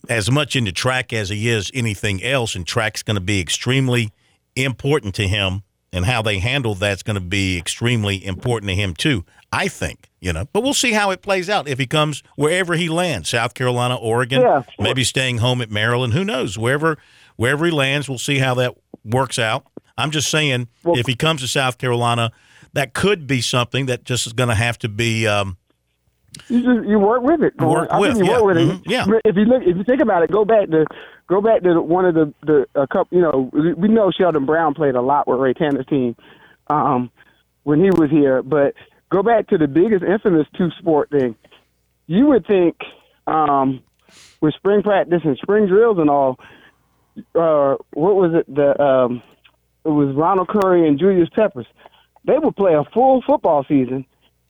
as much into track as he is anything else, and track's going to be extremely important to him, and how they handle that's going to be extremely important to him too. I think, you know, but we'll see how it plays out if he comes wherever he lands, South Carolina, Oregon, Yeah. maybe staying home at Maryland. Who knows? Wherever wherever he lands, we'll see how that works out. I'm just saying, if he comes to South Carolina, that could be something that just is going to have to be. Um, You just you work with it. Work I with, you yeah. work with it. yeah. If you look, if you think about it, go back to go back to one of the the a couple. You know, we- we know Sheldon Brown played a lot with Ray Tanner's team um, when he was here. But go back to the biggest infamous two sport thing. You would think um, with spring practice and spring drills and all. Uh, what was it? The um, it was Ronald Curry and Julius Peppers. They would play a full football season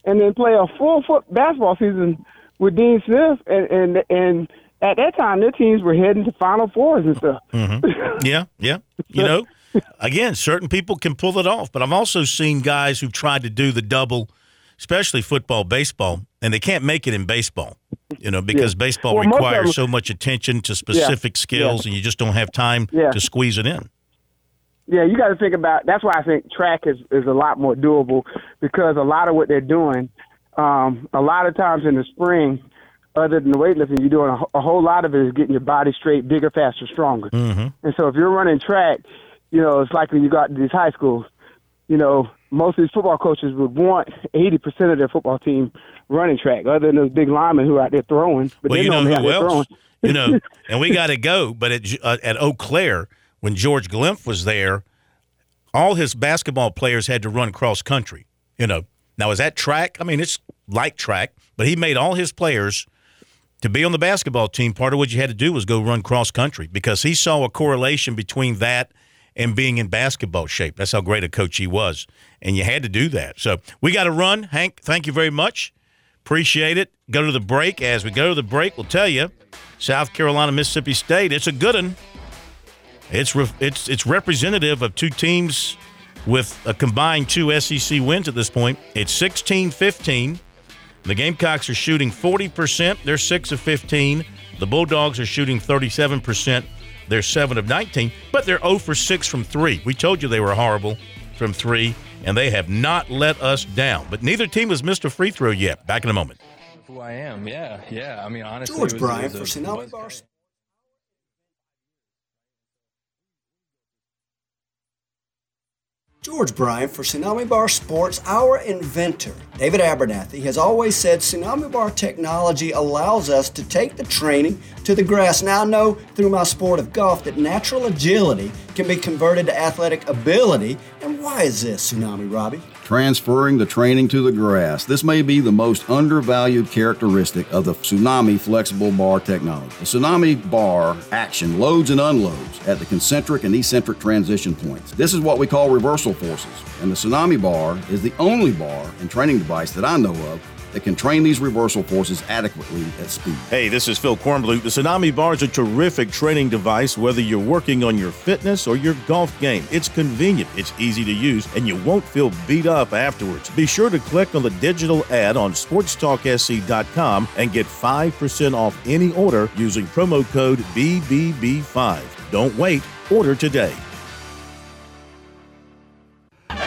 and then play a full foot basketball season with Dean Smith, and and and at that time their teams were heading to Final Fours and stuff. yeah, yeah. You know, again, certain people can pull it off, but I've also seen guys who've tried to do the double, especially football, baseball, and they can't make it in baseball. You know, because Yeah. baseball Well, requires them- so much attention to specific skills, and you just don't have time Yeah. to squeeze it in. Yeah, you got to think about. That's why I think track is is a lot more doable because a lot of what they're doing, um, a lot of times in the spring, other than the weightlifting, you're doing a, a whole lot of it is getting your body straight, bigger, faster, stronger. Mm-hmm. And so if you're running track, you know, it's like when you got to these high schools, you know, most of these football coaches would want 80% of their football team running track, other than those big linemen who are out there throwing. But well, you know out who else? throwing. you know, and we got to go. But at uh, at Eau Claire, when George Glymph was there, all his basketball players had to run cross country. You know, now is that track? I mean, it's like track, but he made all his players to be on the basketball team. Part of what you had to do was go run cross country because he saw a correlation between that and being in basketball shape. That's how great a coach he was, and you had to do that. So we got to run, Hank. Thank you very much. Appreciate it. Go to the break. As we go to the break, we'll tell you South Carolina, Mississippi State. It's a good one. It's re- it's it's representative of two teams with a combined two SEC wins at this point. It's 16-15. The Gamecocks are shooting 40%. They're 6 of 15. The Bulldogs are shooting 37%. They're 7 of 19, but they're 0 for 6 from 3. We told you they were horrible from 3, and they have not let us down. But neither team has missed a free throw yet. Back in a moment. Who I am, yeah, yeah. I mean, honestly, George it Bryant for a- Tsunami was- Bar. George Bryan for Tsunami Bar Sports, our inventor, David Abernathy, has always said Tsunami Bar technology allows us to take the training to the grass. Now I know through my sport of golf that natural agility can be converted to athletic ability. And why is this, Tsunami Robbie? transferring the training to the grass. This may be the most undervalued characteristic of the Tsunami flexible bar technology. The Tsunami bar action loads and unloads at the concentric and eccentric transition points. This is what we call reversal forces, and the Tsunami bar is the only bar and training device that I know of that can train these reversal forces adequately at speed. Hey, this is Phil Kornblut. The Tsunami Bar is a terrific training device, whether you're working on your fitness or your golf game. It's convenient, it's easy to use, and you won't feel beat up afterwards. Be sure to click on the digital ad on sportstalksc.com and get 5% off any order using promo code BBB5. Don't wait, order today.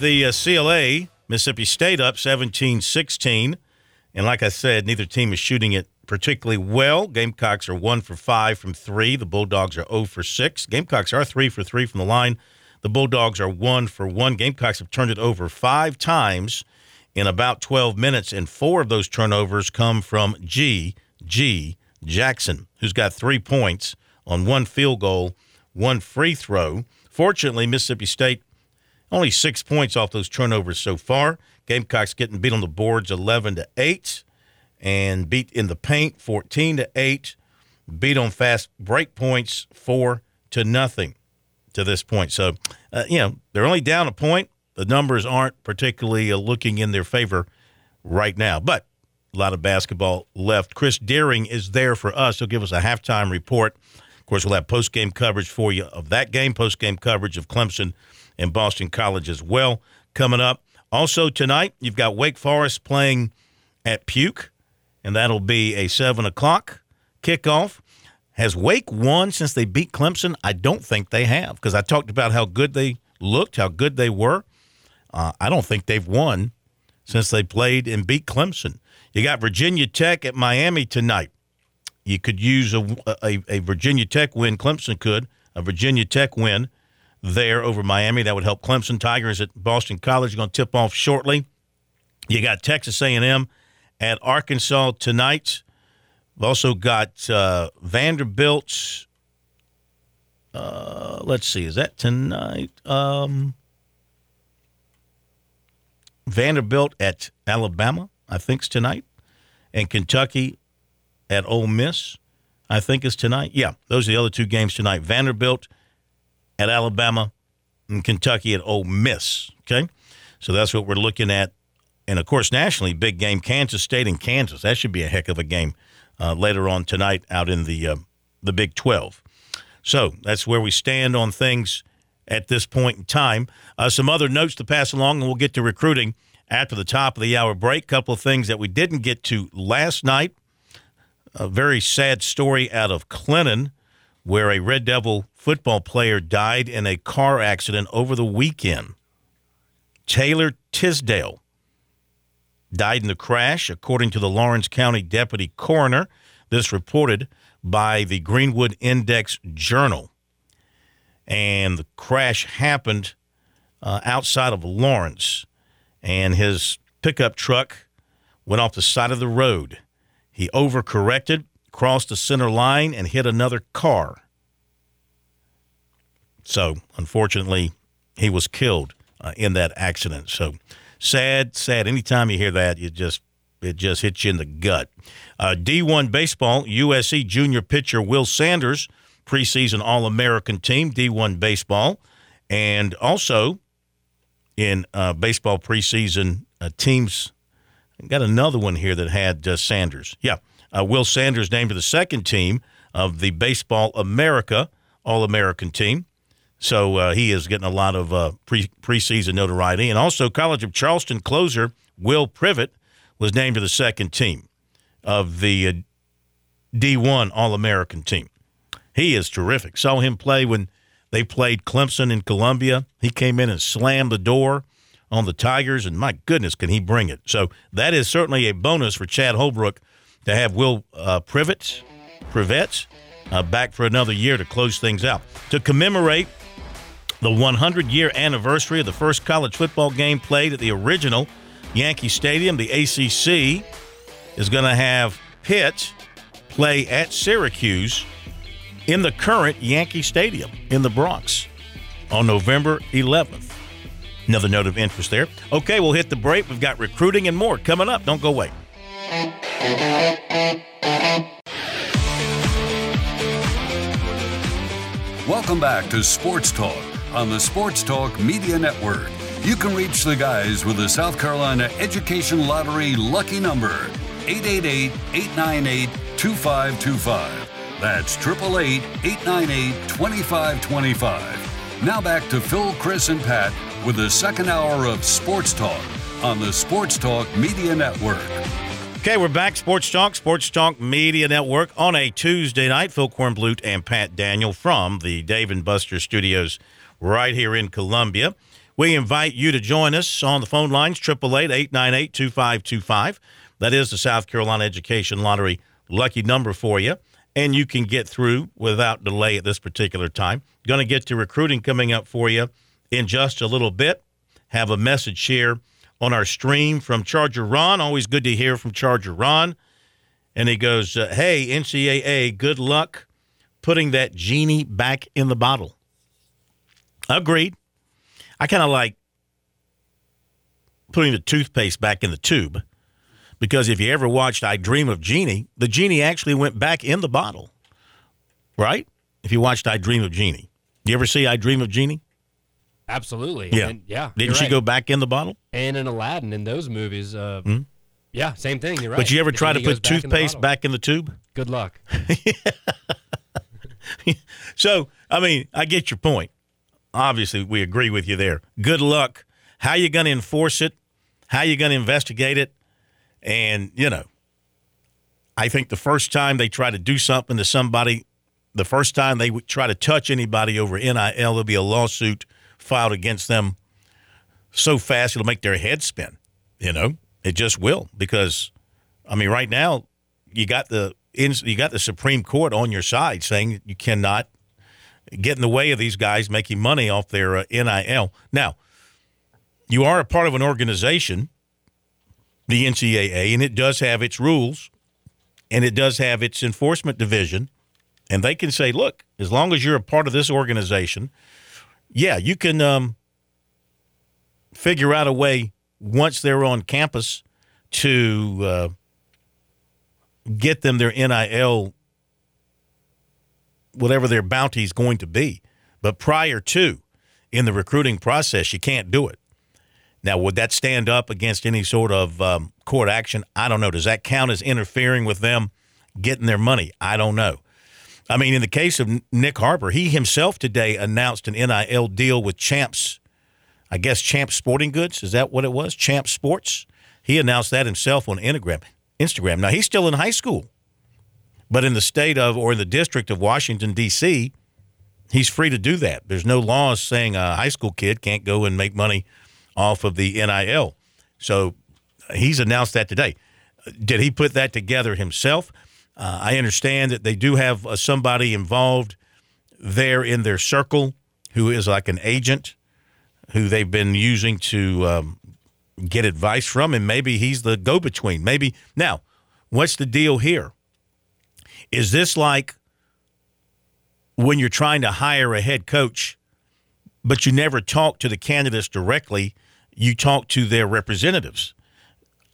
the uh, CLA, Mississippi State up 17 16. And like I said, neither team is shooting it particularly well. Gamecocks are one for five from three. The Bulldogs are 0 for six. Gamecocks are three for three from the line. The Bulldogs are one for one. Gamecocks have turned it over five times in about 12 minutes, and four of those turnovers come from G. G. Jackson, who's got three points on one field goal, one free throw. Fortunately, Mississippi State only six points off those turnovers so far. Gamecocks getting beat on the boards 11 to 8 and beat in the paint 14 to 8. Beat on fast break points 4 to nothing to this point. So, uh, you know, they're only down a point. The numbers aren't particularly uh, looking in their favor right now, but a lot of basketball left. Chris Deering is there for us. He'll give us a halftime report. Of course, we'll have post game coverage for you of that game, post game coverage of Clemson and Boston College as well coming up. Also tonight, you've got Wake Forest playing at Puke, and that'll be a seven o'clock kickoff. Has Wake won since they beat Clemson? I don't think they have because I talked about how good they looked, how good they were. Uh, I don't think they've won since they played and beat Clemson. You got Virginia Tech at Miami tonight. You could use a, a, a Virginia Tech win. Clemson could a Virginia Tech win there over Miami. That would help Clemson Tigers at Boston College. Going to tip off shortly. You got Texas A&M at Arkansas tonight. We've also got uh, Vanderbilt. Uh, let's see, is that tonight? Um, Vanderbilt at Alabama, I think, is tonight, and Kentucky at Ole Miss, I think, is tonight. Yeah, those are the other two games tonight. Vanderbilt at Alabama and Kentucky at Ole Miss. Okay, so that's what we're looking at, and of course, nationally, big game: Kansas State and Kansas. That should be a heck of a game uh, later on tonight out in the uh, the Big Twelve. So that's where we stand on things at this point in time. Uh, some other notes to pass along, and we'll get to recruiting after the top of the hour break. Couple of things that we didn't get to last night. A very sad story out of Clinton, where a Red Devil football player died in a car accident over the weekend. Taylor Tisdale died in the crash, according to the Laurens County Deputy Coroner. This reported by the Greenwood Index Journal. And the crash happened uh, outside of Laurens, and his pickup truck went off the side of the road. He overcorrected, crossed the center line, and hit another car. So, unfortunately, he was killed uh, in that accident. So, sad, sad. Anytime you hear that, you just it just hits you in the gut. Uh, D1 baseball, USC junior pitcher Will Sanders, preseason All American team, D1 baseball, and also in uh, baseball preseason uh, teams. Got another one here that had uh, Sanders. Yeah, uh, Will Sanders named to the second team of the Baseball America All American team. So uh, he is getting a lot of uh, pre preseason notoriety. And also, College of Charleston closer Will Privet was named to the second team of the uh, D1 All American team. He is terrific. Saw him play when they played Clemson in Columbia. He came in and slammed the door on the Tigers, and my goodness, can he bring it? So that is certainly a bonus for Chad Holbrook to have Will uh, Privet, Privet uh, back for another year to close things out. To commemorate the 100 year anniversary of the first college football game played at the original Yankee Stadium, the ACC is going to have Pitt play at Syracuse in the current Yankee Stadium in the Bronx on November 11th. Another note of interest there. Okay, we'll hit the break. We've got recruiting and more coming up. Don't go away. Welcome back to Sports Talk on the Sports Talk Media Network. You can reach the guys with the South Carolina Education Lottery lucky number 888 898 2525. That's 888 898 2525. Now back to Phil, Chris, and Pat with the second hour of Sports Talk on the Sports Talk Media Network. Okay, we're back. Sports Talk, Sports Talk Media Network on a Tuesday night. Phil Kornblut and Pat Daniel from the Dave and Buster Studios right here in Columbia. We invite you to join us on the phone lines, 888-898-2525. That is the South Carolina Education Lottery lucky number for you. And you can get through without delay at this particular time. Going to get to recruiting coming up for you in just a little bit. Have a message here on our stream from Charger Ron. Always good to hear from Charger Ron. And he goes, uh, Hey, NCAA, good luck putting that genie back in the bottle. Agreed. I kind of like putting the toothpaste back in the tube because if you ever watched I Dream of Jeannie, the genie actually went back in the bottle, right? If you watched I Dream of Jeannie, you ever see I Dream of Jeannie? Absolutely. Yeah. And yeah. Didn't she right. go back in the bottle? And in Aladdin, in those movies, uh, Hmm? yeah, same thing. You're right. But you ever The try to put back toothpaste bottle. back in the tube? Good luck. So, I mean, I get your point. Obviously, we agree with you there. Good luck. How you going to enforce it? How you going to investigate it? And, you know, I think the first time they try to do something to somebody, the first time they try to touch anybody over NIL, there'll be a lawsuit filed against them so fast it'll make their head spin. You know, it just will because, I mean, right now you got the you got the Supreme Court on your side saying you cannot get in the way of these guys making money off their uh, NIL. Now, you are a part of an organization, the NCAA, and it does have its rules and it does have its enforcement division. And they can say, look, as long as you're a part of this organization, yeah, you can um, figure out a way once they're on campus to uh, get them their NIL, whatever their bounty is going to be. But prior to, in the recruiting process, you can't do it. Now, would that stand up against any sort of um, court action? I don't know. Does that count as interfering with them getting their money? I don't know. I mean, in the case of Nick Harbor, he himself today announced an NIL deal with Champs, I guess Champs Sporting Goods. Is that what it was? Champs Sports? He announced that himself on Instagram. Instagram. Now, he's still in high school, but in the state of or in the district of Washington, D.C., he's free to do that. There's no laws saying a high school kid can't go and make money off of the NIL. So he's announced that today. Did he put that together himself? Uh, I understand that they do have uh, somebody involved there in their circle who is like an agent who they've been using to um, get advice from, and maybe he's the go between. Maybe now, what's the deal here? Is this like when you're trying to hire a head coach, but you never talk to the candidates directly? You talk to their representatives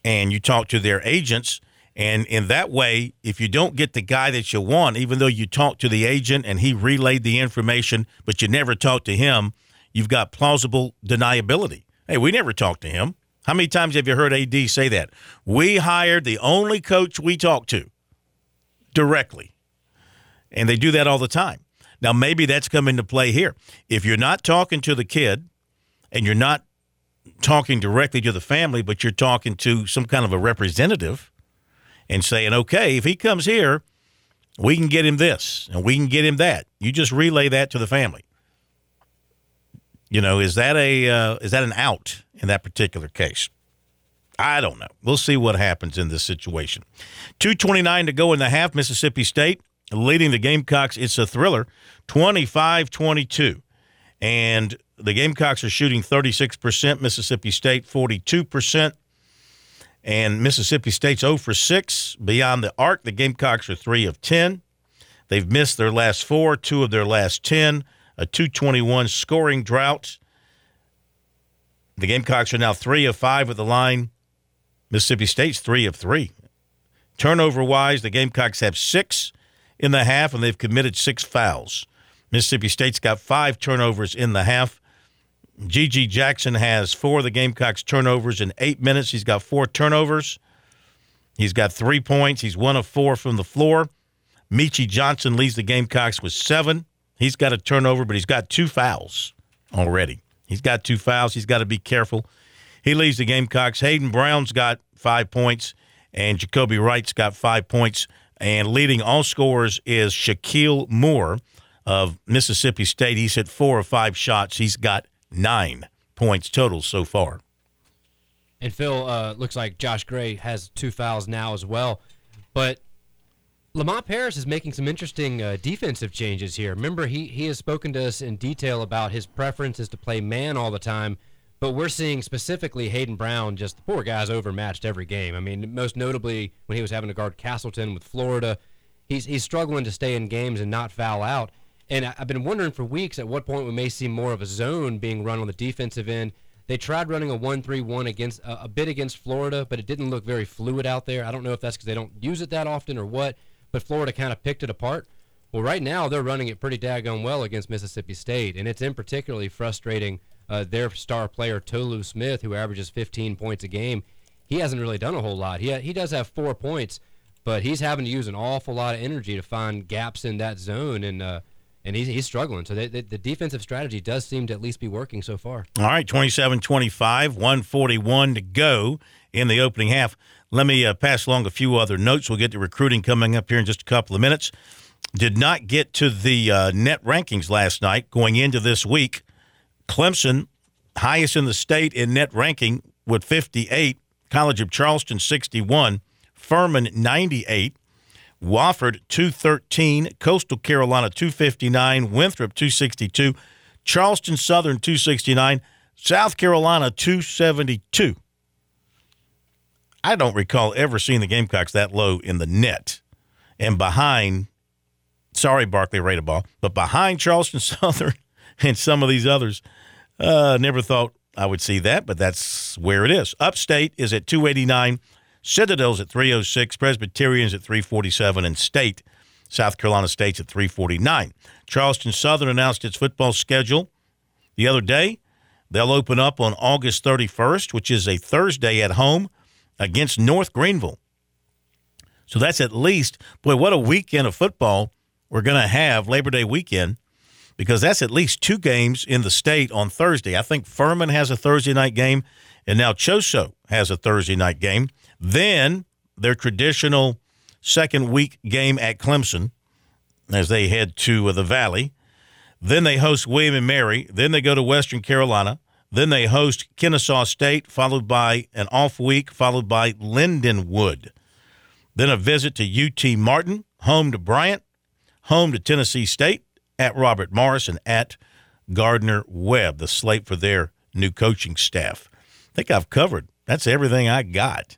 and you talk to their agents. And in that way, if you don't get the guy that you want, even though you talk to the agent and he relayed the information, but you never talked to him, you've got plausible deniability. Hey, we never talked to him. How many times have you heard AD say that? We hired the only coach we talked to directly. And they do that all the time. Now, maybe that's come into play here. If you're not talking to the kid and you're not talking directly to the family, but you're talking to some kind of a representative and saying, okay, if he comes here, we can get him this and we can get him that. You just relay that to the family. You know, is that a uh, is that an out in that particular case? I don't know. We'll see what happens in this situation. 229 to go in the half. Mississippi State leading the Gamecocks. It's a thriller, 25-22. And the Gamecocks are shooting 36%, Mississippi State 42%. And Mississippi State's 0 for 6. Beyond the arc, the Gamecocks are 3 of 10. They've missed their last four, two of their last 10, a 221 scoring drought. The Gamecocks are now three of five at the line. Mississippi State's three of three. Turnover wise, the Gamecocks have six in the half, and they've committed six fouls. Mississippi State's got five turnovers in the half. G.G. Jackson has four of the Gamecocks turnovers in eight minutes. He's got four turnovers. He's got three points. He's one of four from the floor. Meechie Johnson leads the Gamecocks with seven. He's got a turnover, but he's got two fouls already. He's got two fouls. He's got to be careful. He leads the Gamecocks. Hayden Brown's got five points, and Jacobi Wright's got five points. And leading all scorers is Shakeel Moore of Mississippi State. He's hit four or five shots. He's got nine points total so far. And Phil, uh, looks like Josh Gray has two fouls now as well. But Lamont Paris is making some interesting uh, defensive changes here. Remember, he, he has spoken to us in detail about his preference is to play man all the time. But we're seeing specifically Hayden Brown, just the poor guy's overmatched every game. I mean, most notably when he was having to guard Castleton with Florida, he's he's struggling to stay in games and not foul out. And I've been wondering for weeks at what point we may see more of a zone being run on the defensive end. They tried running a one-three-one against uh, a bit against Florida, but it didn't look very fluid out there. I don't know if that's because they don't use it that often or what, but Florida kind of picked it apart. Well, right now they're running it pretty daggone well against Mississippi State, and it's in particularly frustrating uh, their star player Tolu Smith, who averages 15 points a game. He hasn't really done a whole lot. He he does have four points, but he's having to use an awful lot of energy to find gaps in that zone, and uh, and he's, he's struggling. So they, they, the defensive strategy does seem to at least be working so far. All right, 27 25, 141 to go in the opening half. Let me uh, pass along a few other notes. We'll get to recruiting coming up here in just a couple of minutes. Did not get to the uh, net rankings last night going into this week. Clemson, highest in the state in net ranking with 58. College of Charleston, 61. Furman, 98. Wofford 213, Coastal Carolina 259, Winthrop 262, Charleston Southern 269, South Carolina 272. I don't recall ever seeing the Gamecocks that low in the net. And behind, sorry, Barclay Radebaugh, but behind Charleston Southern and some of these others, uh, never thought I would see that, but that's where it is. Upstate is at 289. Citadel's at 306, Presbyterians at 347, and State, South Carolina State's at 349. Charleston Southern announced its football schedule the other day. They'll open up on August 31st, which is a Thursday at home against North Greenville. So that's at least, boy, what a weekend of football we're going to have Labor Day weekend because that's at least two games in the state on Thursday. I think Furman has a Thursday night game, and now Choso has a Thursday night game. Then their traditional second week game at Clemson as they head to uh, the Valley. Then they host William and Mary. Then they go to Western Carolina. Then they host Kennesaw State, followed by an off week, followed by Lindenwood. Then a visit to UT Martin, home to Bryant, home to Tennessee State, at Robert Morris, and at Gardner Webb, the slate for their new coaching staff. I think I've covered. That's everything I got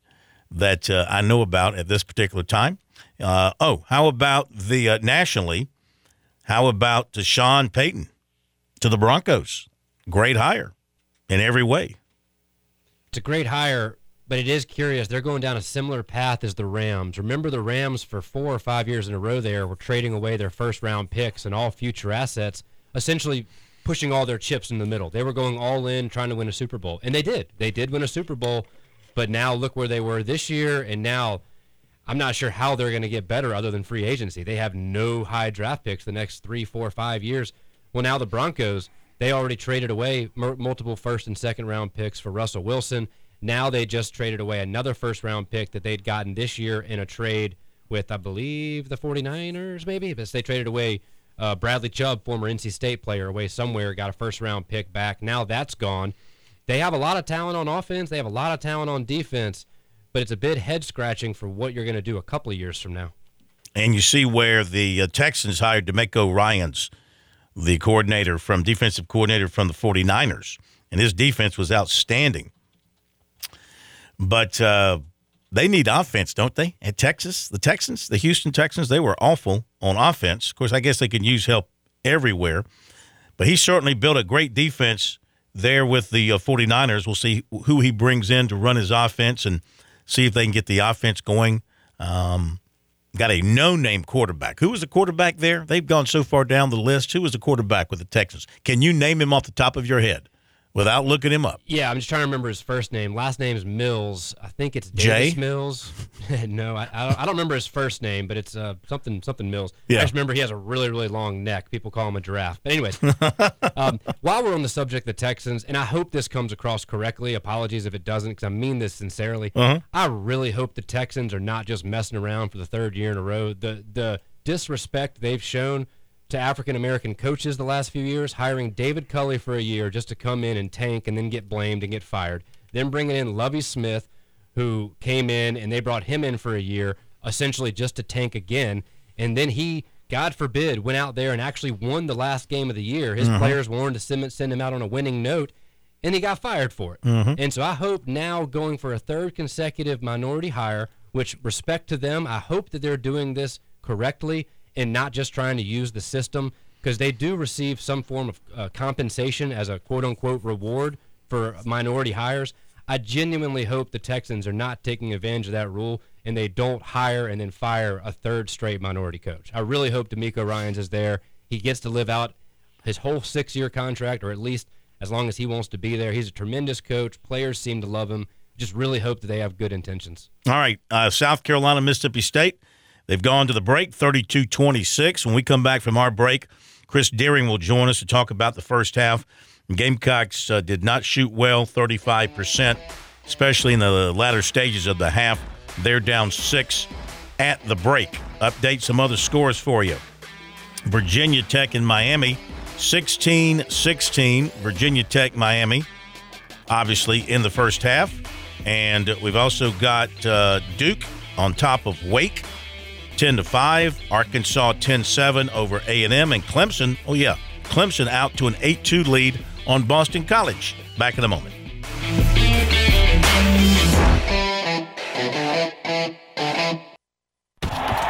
that uh, I know about at this particular time. Uh, oh, how about the uh, nationally? How about Sean Payton to the Broncos? Great hire in every way. It's a great hire, but it is curious. They're going down a similar path as the Rams. Remember, the Rams for four or five years in a row there were trading away their first round picks and all future assets, essentially pushing all their chips in the middle. They were going all in, trying to win a Super Bowl, and they did. They did win a Super Bowl but now look where they were this year, and now I'm not sure how they're going to get better other than free agency. They have no high draft picks the next three, four, five years. Well, now the Broncos, they already traded away m- multiple first and second round picks for Russell Wilson. Now they just traded away another first round pick that they'd gotten this year in a trade with, I believe, the 49ers, maybe. But they traded away uh, Bradley Chubb, former NC State player, away somewhere, got a first round pick back. Now that's gone. They have a lot of talent on offense. They have a lot of talent on defense, but it's a bit head scratching for what you're going to do a couple of years from now. And you see where the uh, Texans hired DeMeco Ryans, the coordinator from defensive coordinator from the 49ers, and his defense was outstanding. But uh, they need offense, don't they? At Texas, the Texans, the Houston Texans, they were awful on offense. Of course, I guess they can use help everywhere, but he certainly built a great defense there with the uh, 49ers. We'll see who he brings in to run his offense and see if they can get the offense going. Um, got a no-name quarterback. Who was the quarterback there? They've gone so far down the list. Who was the quarterback with the Texans? Can you name him off the top of your head? Without looking him up. Yeah, I'm just trying to remember his first name. Last name is Mills. I think it's Jay Mills. no, I, I, don't remember his first name, but it's uh, something something Mills. Yeah. I just remember he has a really really long neck. People call him a giraffe. But anyways, um, while we're on the subject of the Texans, and I hope this comes across correctly. Apologies if it doesn't, because I mean this sincerely. Uh-huh. I really hope the Texans are not just messing around for the third year in a row. The the disrespect they've shown to African American coaches the last few years, hiring David Culley for a year just to come in and tank and then get blamed and get fired. Then bringing in Lovie Smith, who came in and they brought him in for a year, essentially just to tank again. And then he, God forbid, went out there and actually won the last game of the year. His Mhm. players wanted to send, send him out on a winning note, and he got fired for it. Mhm. And so I hope now going for a third consecutive minority hire, which respect to them, I hope that they're doing this correctly and not just trying to use the system because they do receive some form of uh, compensation as a quote unquote reward for minority hires. I genuinely hope the Texans are not taking advantage of that rule and they don't hire and then fire a third straight minority coach. I really hope DeMeco Ryans is there. He gets to live out his whole six year contract, or at least as long as he wants to be there. He's a tremendous coach. Players seem to love him. Just really hope that they have good intentions. All right, uh, South Carolina, Mississippi State. They've gone to the break 32 26. When we come back from our break, Chris Deering will join us to talk about the first half. Gamecocks uh, did not shoot well, 35%, especially in the latter stages of the half. They're down six at the break. Update some other scores for you. Virginia Tech and Miami, 16 16. Virginia Tech, Miami, obviously in the first half. And we've also got uh, Duke on top of Wake, 10 to 5. Arkansas 10 7 over A&M. And Clemson, oh, yeah, Clemson out to an 8 2 lead on Boston College. Back in a moment.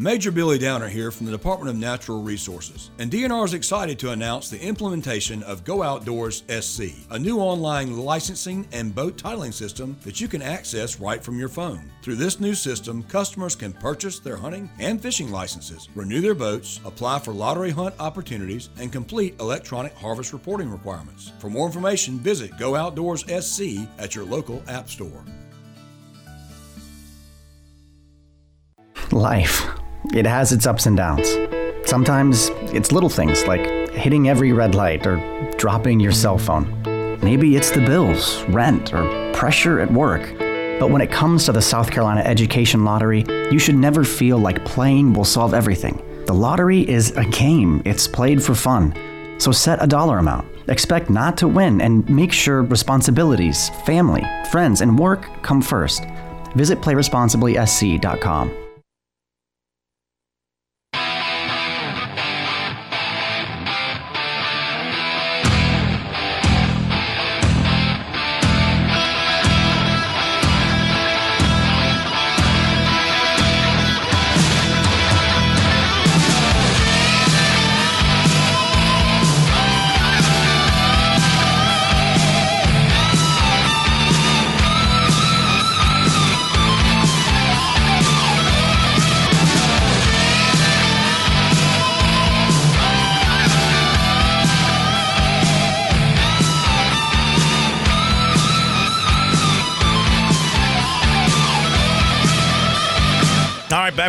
Major Billy Downer here from the Department of Natural Resources, and DNR is excited to announce the implementation of Go Outdoors SC, a new online licensing and boat titling system that you can access right from your phone. Through this new system, customers can purchase their hunting and fishing licenses, renew their boats, apply for lottery hunt opportunities, and complete electronic harvest reporting requirements. For more information, visit Go Outdoors SC at your local app store. Life. It has its ups and downs. Sometimes it's little things like hitting every red light or dropping your cell phone. Maybe it's the bills, rent, or pressure at work. But when it comes to the South Carolina Education Lottery, you should never feel like playing will solve everything. The lottery is a game, it's played for fun. So set a dollar amount. Expect not to win and make sure responsibilities, family, friends, and work come first. Visit playresponsiblysc.com.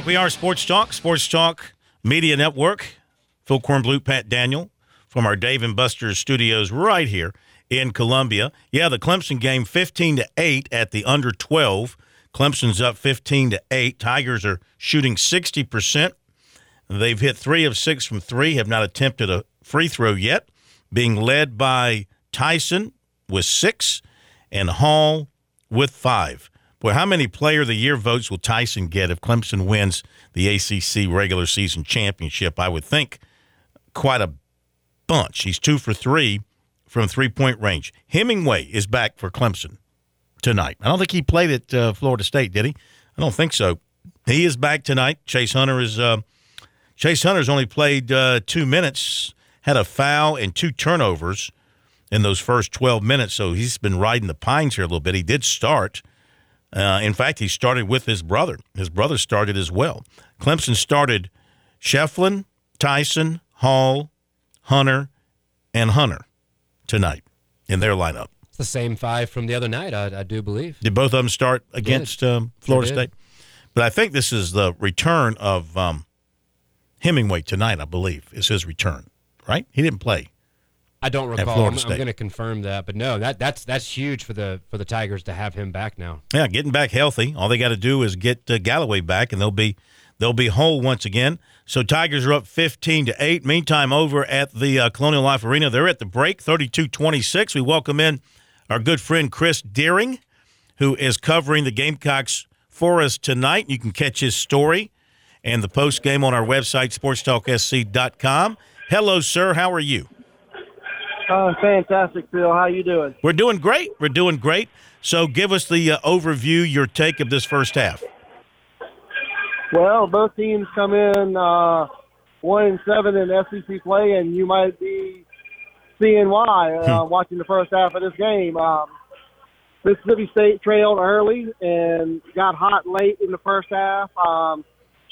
we are. Sports Talk, Sports Talk Media Network. Phil Kornblut, Pat Daniel from our Dave and Buster's studios right here in Columbia. Yeah, the Clemson game 15 to 8 at the under 12. Clemson's up 15 to 8. Tigers are shooting 60%. They've hit three of six from three, have not attempted a free throw yet, being led by Tyson with six and Hall with five. Boy, how many player of the year votes will Tyson get if Clemson wins the ACC regular season championship? I would think quite a bunch. He's two for three from three point range. Hemenway is back for Clemson tonight. I don't think he played at uh, Florida State, did he? I don't think so. He is back tonight. Chase Hunter is. Uh, Chase Hunter's only played uh, two minutes, had a foul and two turnovers in those first 12 minutes, so he's been riding the pines here a little bit. He did start. Uh, in fact, he started with his brother. His brother started as well. Clemson started Schieffelin, Tyson, Hall, Hunter, and Hunter tonight in their lineup. It's the same five from the other night, I, I do believe. Did both of them start against um, Florida State? But I think this is the return of um, Hemenway tonight, I believe, is his return, right? He didn't play. I don't recall. I'm, I'm going to confirm that, but no, that that's that's huge for the for the Tigers to have him back now. Yeah, getting back healthy. All they got to do is get uh, Galloway back, and they'll be they'll be whole once again. So Tigers are up 15 to eight. Meantime, over at the uh, Colonial Life Arena, they're at the break, 32-26. We welcome in our good friend Chris Deering, who is covering the Gamecocks for us tonight. You can catch his story and the post game on our website, sportstalksc.com. Hello, sir. How are you? Uh, fantastic, Phil. How you doing? We're doing great. We're doing great. So, give us the uh, overview, your take of this first half. Well, both teams come in uh, one and seven in SEC play, and you might be seeing why uh, hmm. watching the first half of this game. Um, Mississippi State trailed early and got hot late in the first half. Um,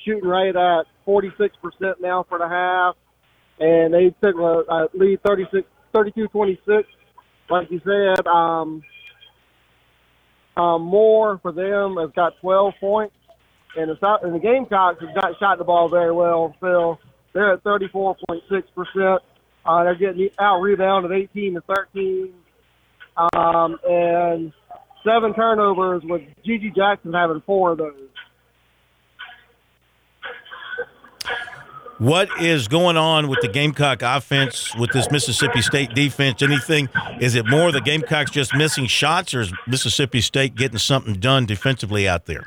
shooting right at 46% now for the half. And they took a, a lead 36, 32-26. Like you said, um, um, Moore for them has got 12 points. And the, and the Gamecocks have not shot the ball very well, Phil. They're at 34.6%. Uh, they're getting out rebounded 18 to 13. Um, and seven turnovers with GG Jackson having four of those. What is going on with the Gamecock offense with this Mississippi State defense? Anything? Is it more the Gamecocks just missing shots, or is Mississippi State getting something done defensively out there?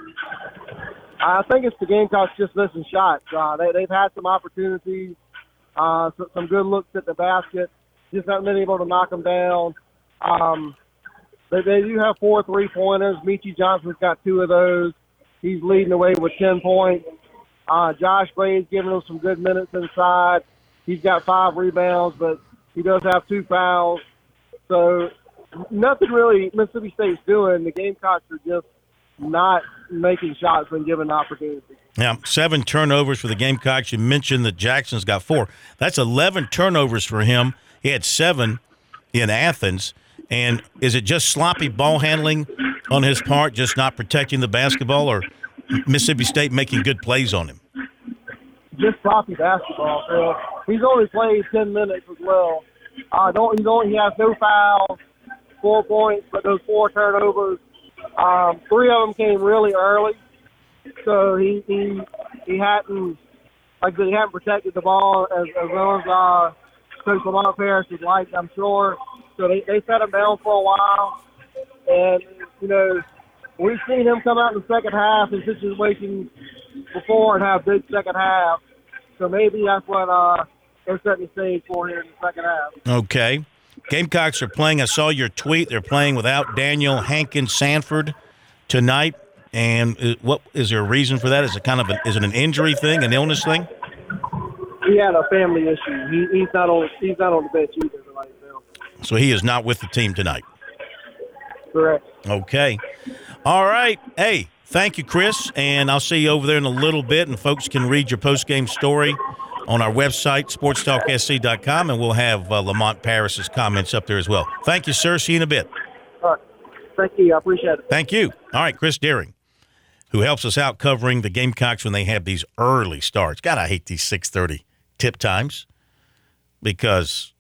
I think it's the Gamecocks just missing shots. Uh, they, they've had some opportunities, uh, some, good looks at the basket, just haven't been able to knock them down. Um, they, they do have four three pointers. Meechie Johnson's got two of those. He's leading the way with 10 points. Uh, Josh Blade's giving us some good minutes inside. He's got five rebounds, but he does have two fouls. So nothing really Mississippi State's doing. The Gamecocks are just not making shots when given opportunity. Yeah, seven turnovers for the Gamecocks. You mentioned that Jackson's got four. That's 11 turnovers for him. He had seven in Athens. And is it just sloppy ball handling on his part, just not protecting the basketball, or Mississippi State making good plays on him? just sloppy basketball. So he's only played ten minutes as well. Uh, don't he's only he has no fouls, four points, but those four turnovers. Um, three of them came really early, so he he he hadn't like he hadn't protected the ball as, as well as uh, Coach Lamont Paris would like, I'm sure. So they they set him down for a while, and you know we've seen him come out in the second half in situations before and have big second half. So maybe that's what uh, they're setting the stage for here in the second half. Okay. Gamecocks are playing. I saw your tweet. They're playing without Daniel Hankins Sanford tonight. And what is there a reason for that? Is it kind of a, is it an injury thing, an illness thing? He had a family issue. He, he's not on he's not on the bench either right now. So he is not with the team tonight. Correct. Okay. All right. Hey, Thank you, Chris, and I'll see you over there in a little bit, and folks can read your post-game story on our website, sportstalksc.com, and we'll have uh, Lamont Paris's comments up there as well. Thank you, sir. See you in a bit. All right. Thank you. I appreciate it. Thank you. All right, Chris Deering, who helps us out covering the Gamecocks when they have these early starts. God, I hate these 6.30 tip times because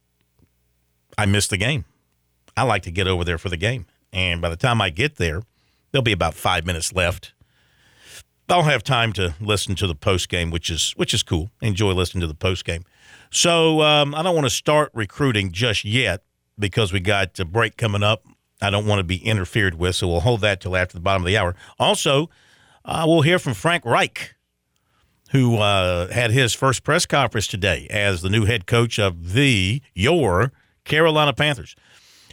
I miss the game. I like to get over there for the game. And by the time I get there – There'll be about five minutes left. I'll have time to listen to the post game, which is which is cool. Enjoy listening to the post game. So um, I don't want to start recruiting just yet because we got a break coming up. I don't want to be interfered with, so we'll hold that till after the bottom of the hour. Also, uh, we'll hear from Frank Reich, who uh, had his first press conference today as the new head coach of the your Carolina Panthers.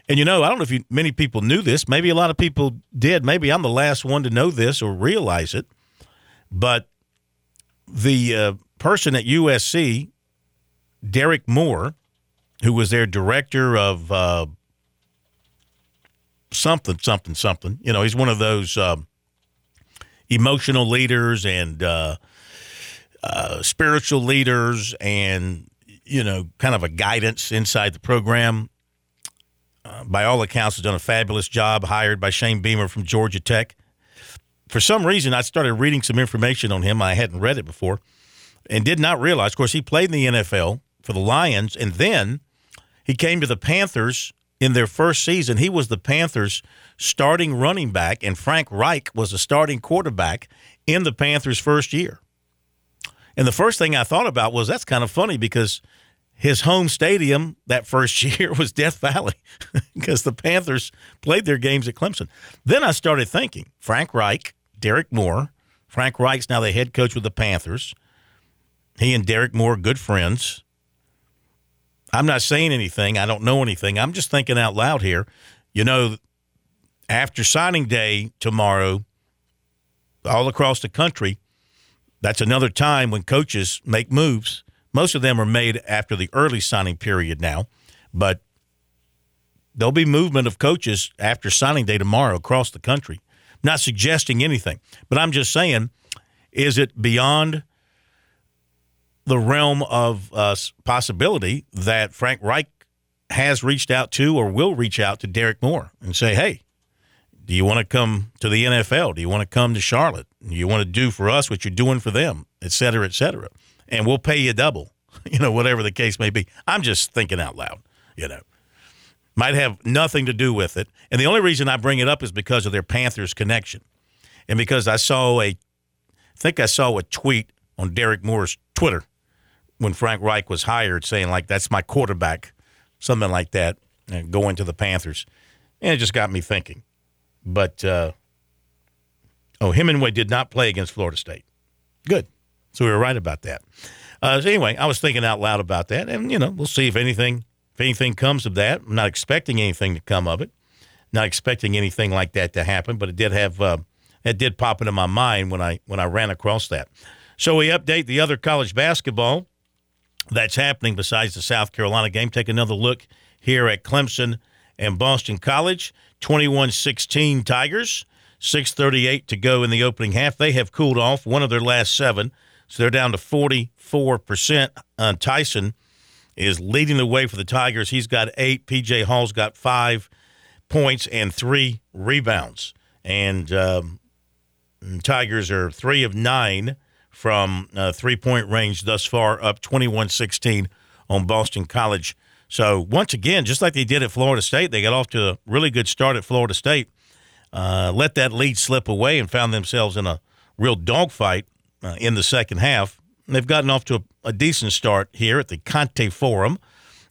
And you know, I don't know if you, many people knew this. Maybe a lot of people did. Maybe I'm the last one to know this or realize it. But the uh, person at USC, Derrick Moore, who was their director of uh, something, something, something. You know, he's one of those um, emotional leaders and uh, uh, spiritual leaders and, you know, kind of a guidance inside the program. By all accounts, has done a fabulous job, hired by Shane Beamer from Georgia Tech. For some reason, I started reading some information on him. I hadn't read it before and did not realize. Of course, he played in the NFL for the Lions, and then he came to the Panthers in their first season. He was the Panthers' starting running back, and Frank Reich was the starting quarterback in the Panthers' first year. And the first thing I thought about was that's kind of funny because his home stadium that first year was Death Valley because the Panthers played their games at Clemson. Then I started thinking Frank Reich, Derrick Moore. Frank Reich's now the head coach with the Panthers. He and Derrick Moore are good friends. I'm not saying anything. I don't know anything. I'm just thinking out loud here. You know, after signing day tomorrow, all across the country, that's another time when coaches make moves. Most of them are made after the early signing period now, but there'll be movement of coaches after signing day tomorrow across the country. not suggesting anything, but I'm just saying, is it beyond the realm of uh, possibility that Frank Reich has reached out to or will reach out to Derrick Moore and say, hey, do you want to come to the NFL? Do you want to come to Charlotte? Do you want to do for us what you're doing for them, et cetera, et cetera? And we'll pay you double, you know, whatever the case may be. I'm just thinking out loud, you know. Might have nothing to do with it. And the only reason I bring it up is because of their Panthers connection. And because I saw a, I think I saw a tweet on Derrick Moore's Twitter when Frank Reich was hired saying, like, that's my quarterback, something like that, and going to the Panthers. And it just got me thinking. But, uh, oh, Hemenway did not play against Florida State. Good. So we were right about that. Uh, so anyway, I was thinking out loud about that, and you know, we'll see if anything if anything comes of that. I'm not expecting anything to come of it. Not expecting anything like that to happen, but it did have uh, it did pop into my mind when I when I ran across that. So we update the other college basketball that's happening besides the South Carolina game. Take another look here at Clemson and Boston College. 21 16 Tigers, 6.38 to go in the opening half. They have cooled off one of their last seven, so they're down to 44%. Uh, Tyson is leading the way for the Tigers. He's got eight. PJ Hall's got five points and three rebounds. And um, Tigers are three of nine from uh, three point range thus far, up 21 16 on Boston College. So, once again, just like they did at Florida State, they got off to a really good start at Florida State, uh, let that lead slip away, and found themselves in a real dogfight uh, in the second half. And they've gotten off to a, a decent start here at the Conte Forum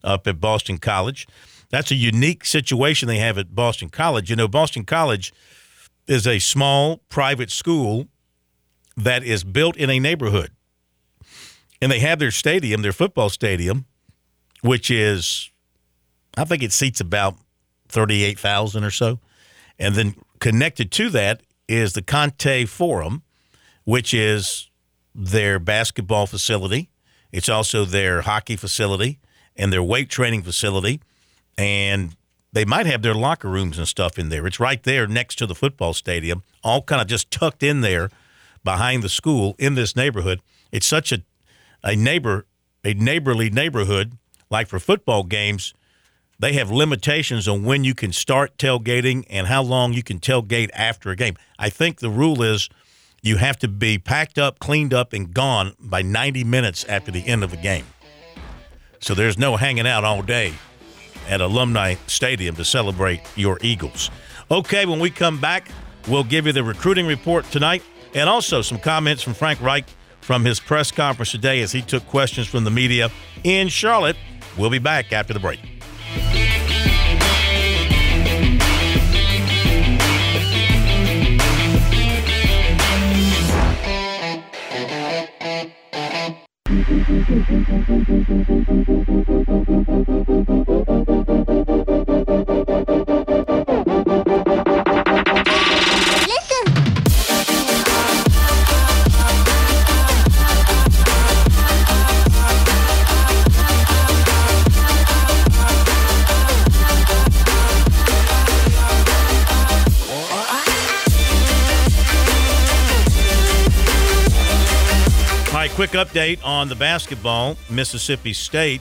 up at Boston College. That's a unique situation they have at Boston College. You know, Boston College is a small private school that is built in a neighborhood. And they have their stadium, their football stadium, which is, I think it seats about 38,000 or so. And then connected to that is the Conte Forum, which is their basketball facility. It's also their hockey facility and their weight training facility. And they might have their locker rooms and stuff in there. It's right there next to the football stadium, all kind of just tucked in there behind the school in this neighborhood. It's such a a neighbor a neighborly neighborhood. Like for football games, they have limitations on when you can start tailgating and how long you can tailgate after a game. I think the rule is you have to be packed up, cleaned up, and gone by 90 minutes after the end of the game. So there's no hanging out all day at Alumni Stadium to celebrate your Eagles. Okay, when we come back, We'll give you the recruiting report tonight and also some comments from Frank Reich from his press conference today as he took questions from the media in Charlotte. We'll be back after the break. Update on the basketball. Mississippi State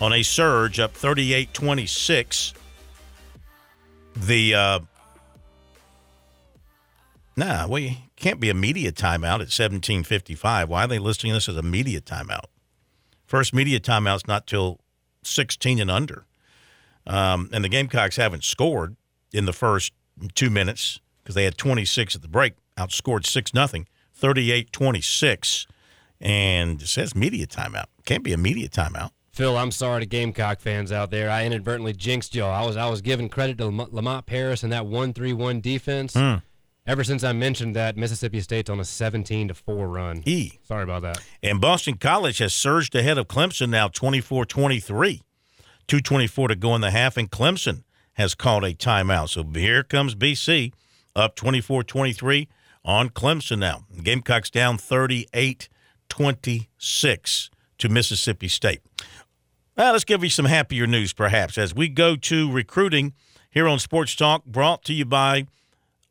on a surge up 38 26. The, uh, nah, you can't be a media timeout at 1755. Why are they listing this as a media timeout? First media timeout's not till 16 and under. Um, and the Gamecocks haven't scored in the first two minutes because they had 26 at the break, outscored 6 nothing, 38 26 and it says media timeout. Can't be a media timeout. Phil, I'm sorry to Gamecock fans out there. I inadvertently jinxed y'all. I was I was giving credit to Lamont Paris and that one three one defense. Hmm. Ever since I mentioned that, Mississippi State's on a 17 to four run. E. Sorry about that. And Boston College has surged ahead of Clemson now 24 23. 224 to go in the half, and Clemson has called a timeout. So here comes BC up 24 23 on Clemson now. Gamecocks down 38 26 to Mississippi State. Well, let's give you some happier news, perhaps, as we go to recruiting here on Sports Talk, brought to you by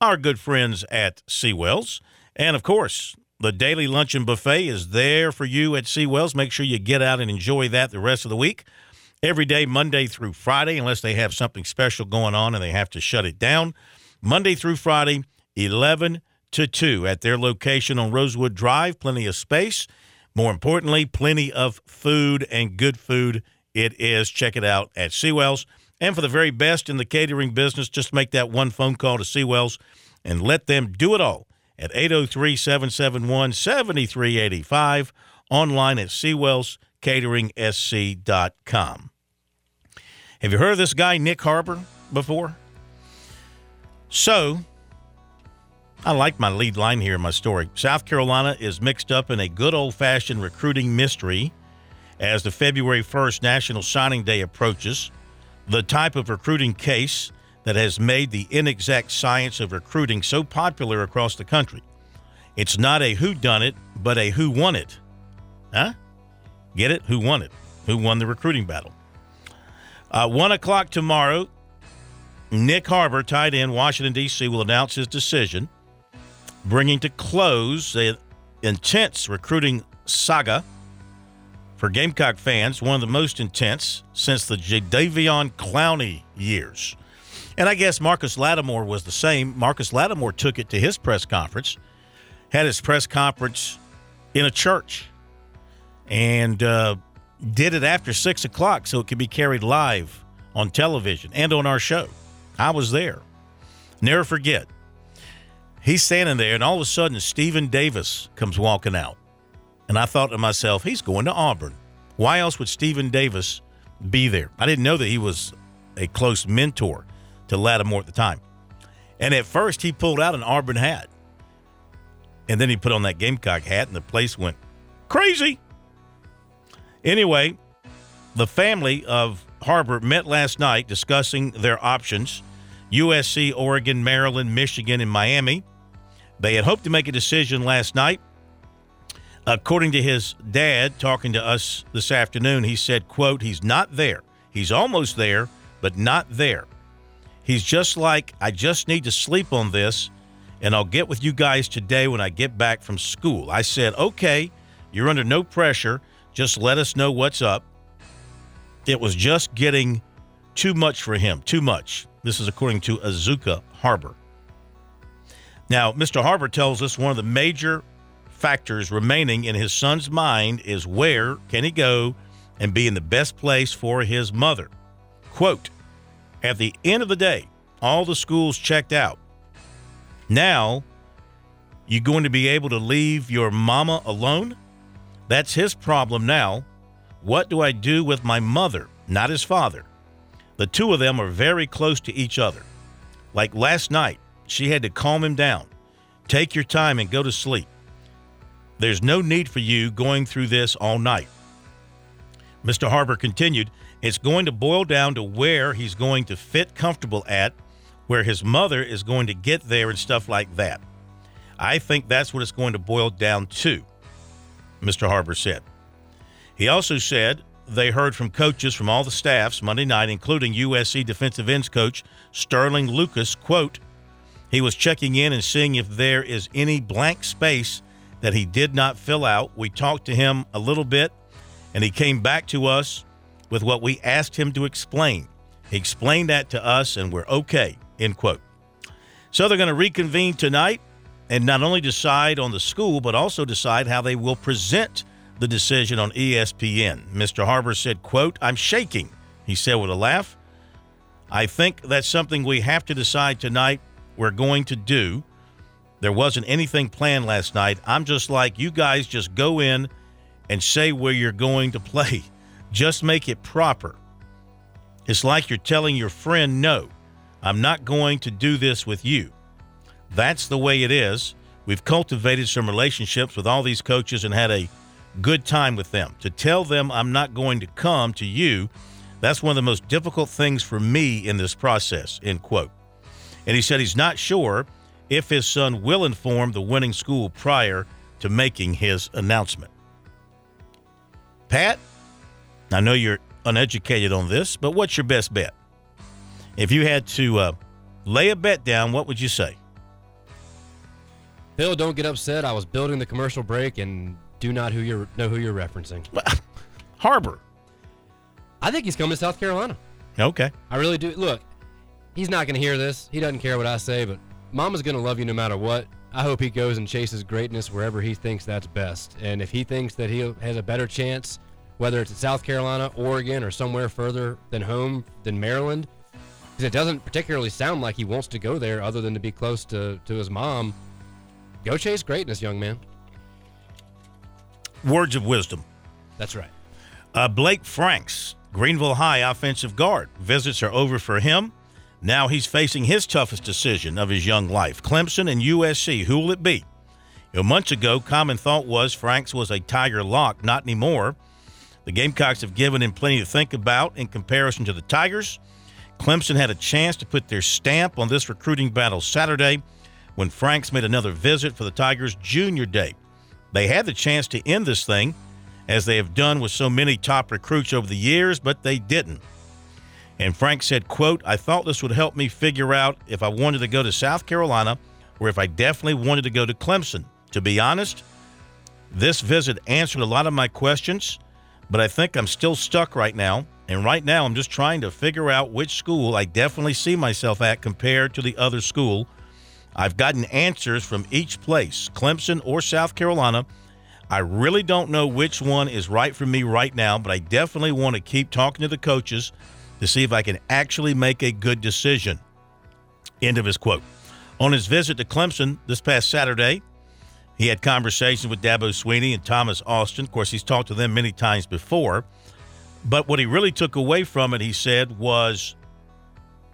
our good friends at Seawells. And of course, the daily luncheon buffet is there for you at Seawells. Make sure you get out and enjoy that the rest of the week. Every day, Monday through Friday, unless they have something special going on and they have to shut it down. Monday through Friday, 11 to 2 at their location on Rosewood Drive. Plenty of space. More importantly, plenty of food and good food it is. Check it out at Seawells. And for the very best in the catering business, just make that one phone call to Seawells and let them do it all at 803 771 7385. Online at SeawellsCateringSC.com. Have you heard of this guy, Nick Harbor, before? So, I like my lead line here in my story. South Carolina is mixed up in a good old fashioned recruiting mystery as the February 1st National Signing Day approaches. The type of recruiting case that has made the inexact science of recruiting so popular across the country. It's not a who done it, but a who won it. Huh? Get it? Who won it? Who won the recruiting battle? Uh, one o'clock tomorrow, Nick Harbor, tight end, Washington, D.C., will announce his decision, bringing to close the intense recruiting saga for Gamecock fans, one of the most intense since the Jadeveon Clowney years. And I guess Marcus Lattimore was the same. Marcus Lattimore took it to his press conference, had his press conference in a church, and uh, did it after six o'clock so it could be carried live on television and on our show. I was there. Never forget. He's standing there, and all of a sudden, Stephen Davis comes walking out. And I thought to myself, he's going to Auburn. Why else would Stephen Davis be there? I didn't know that he was a close mentor to Lattimore at the time. And at first, he pulled out an Auburn hat. And then he put on that Gamecock hat, and the place went crazy. Anyway, the family of Harbor met last night discussing their options USC, Oregon, Maryland, Michigan, and Miami. They had hoped to make a decision last night. According to his dad talking to us this afternoon, he said, quote, he's not there. He's almost there, but not there. He's just like, I just need to sleep on this, and I'll get with you guys today when I get back from school. I said, okay, you're under no pressure. Just let us know what's up. It was just getting too much for him, too much. This is according to Azuka Harbor. Now, Mr. Harbor tells us one of the major factors remaining in his son's mind is where can he go and be in the best place for his mother. Quote, at the end of the day, all the schools checked out. Now, you going to be able to leave your mama alone? That's his problem now. What do I do with my mother, not his father? The two of them are very close to each other. Like last night, she had to calm him down. Take your time and go to sleep. There's no need for you going through this all night. Mr. Harbor continued, It's going to boil down to where he's going to fit comfortable at, where his mother is going to get there, and stuff like that. I think that's what it's going to boil down to, Mr. Harbor said. He also said they heard from coaches from all the staffs Monday night, including USC defensive ends coach Sterling Lucas. Quote, he was checking in and seeing if there is any blank space that he did not fill out. We talked to him a little bit, and he came back to us with what we asked him to explain. He explained that to us, and we're okay. End quote. So they're going to reconvene tonight and not only decide on the school, but also decide how they will present the decision on ESPN. Mr. Harbor said, quote, I'm shaking, he said with a laugh. I think that's something we have to decide tonight we're going to do. There wasn't anything planned last night. I'm just like, you guys just go in and say where you're going to play. Just make it proper. It's like you're telling your friend, no, I'm not going to do this with you. That's the way it is. We've cultivated some relationships with all these coaches and had a good time with them. To tell them I'm not going to come to you, that's one of the most difficult things for me in this process, end quote. And he said he's not sure if his son will inform the winning school prior to making his announcement. Pat, I know you're uneducated on this, but what's your best bet? If you had to uh, lay a bet down, what would you say? Bill, don't get upset. I was building the commercial break and do not who you're know who you're referencing. Harbor. I think he's coming to South Carolina. Okay. I really do. Look, he's not going to hear this. He doesn't care what I say, but Mama's going to love you no matter what. I hope he goes and chases greatness wherever he thinks that's best. And if he thinks that he has a better chance, whether it's at South Carolina, Oregon, or somewhere further than home than Maryland, because it doesn't particularly sound like he wants to go there other than to be close to, to his mom, go chase greatness, young man. Words of wisdom. That's right. Uh, Blake Franks, Greenville High offensive guard. Visits are over for him. Now he's facing his toughest decision of his young life Clemson and USC. Who will it be? You know, months ago, common thought was Franks was a Tiger lock. Not anymore. The Gamecocks have given him plenty to think about in comparison to the Tigers. Clemson had a chance to put their stamp on this recruiting battle Saturday when Franks made another visit for the Tigers' junior day. They had the chance to end this thing, as they have done with so many top recruits over the years, but they didn't. And Frank said, quote, I thought this would help me figure out if I wanted to go to South Carolina or if I definitely wanted to go to Clemson. To be honest, this visit answered a lot of my questions, but I think I'm still stuck right now. And right now, I'm just trying to figure out which school I definitely see myself at compared to the other school. I've gotten answers from each place, Clemson or South Carolina. I really don't know which one is right for me right now, but I definitely want to keep talking to the coaches to see if I can actually make a good decision. End of his quote. On his visit to Clemson this past Saturday, he had conversations with Dabo Swinney and Thomas Austin. Of course, he's talked to them many times before. But what he really took away from it, he said, was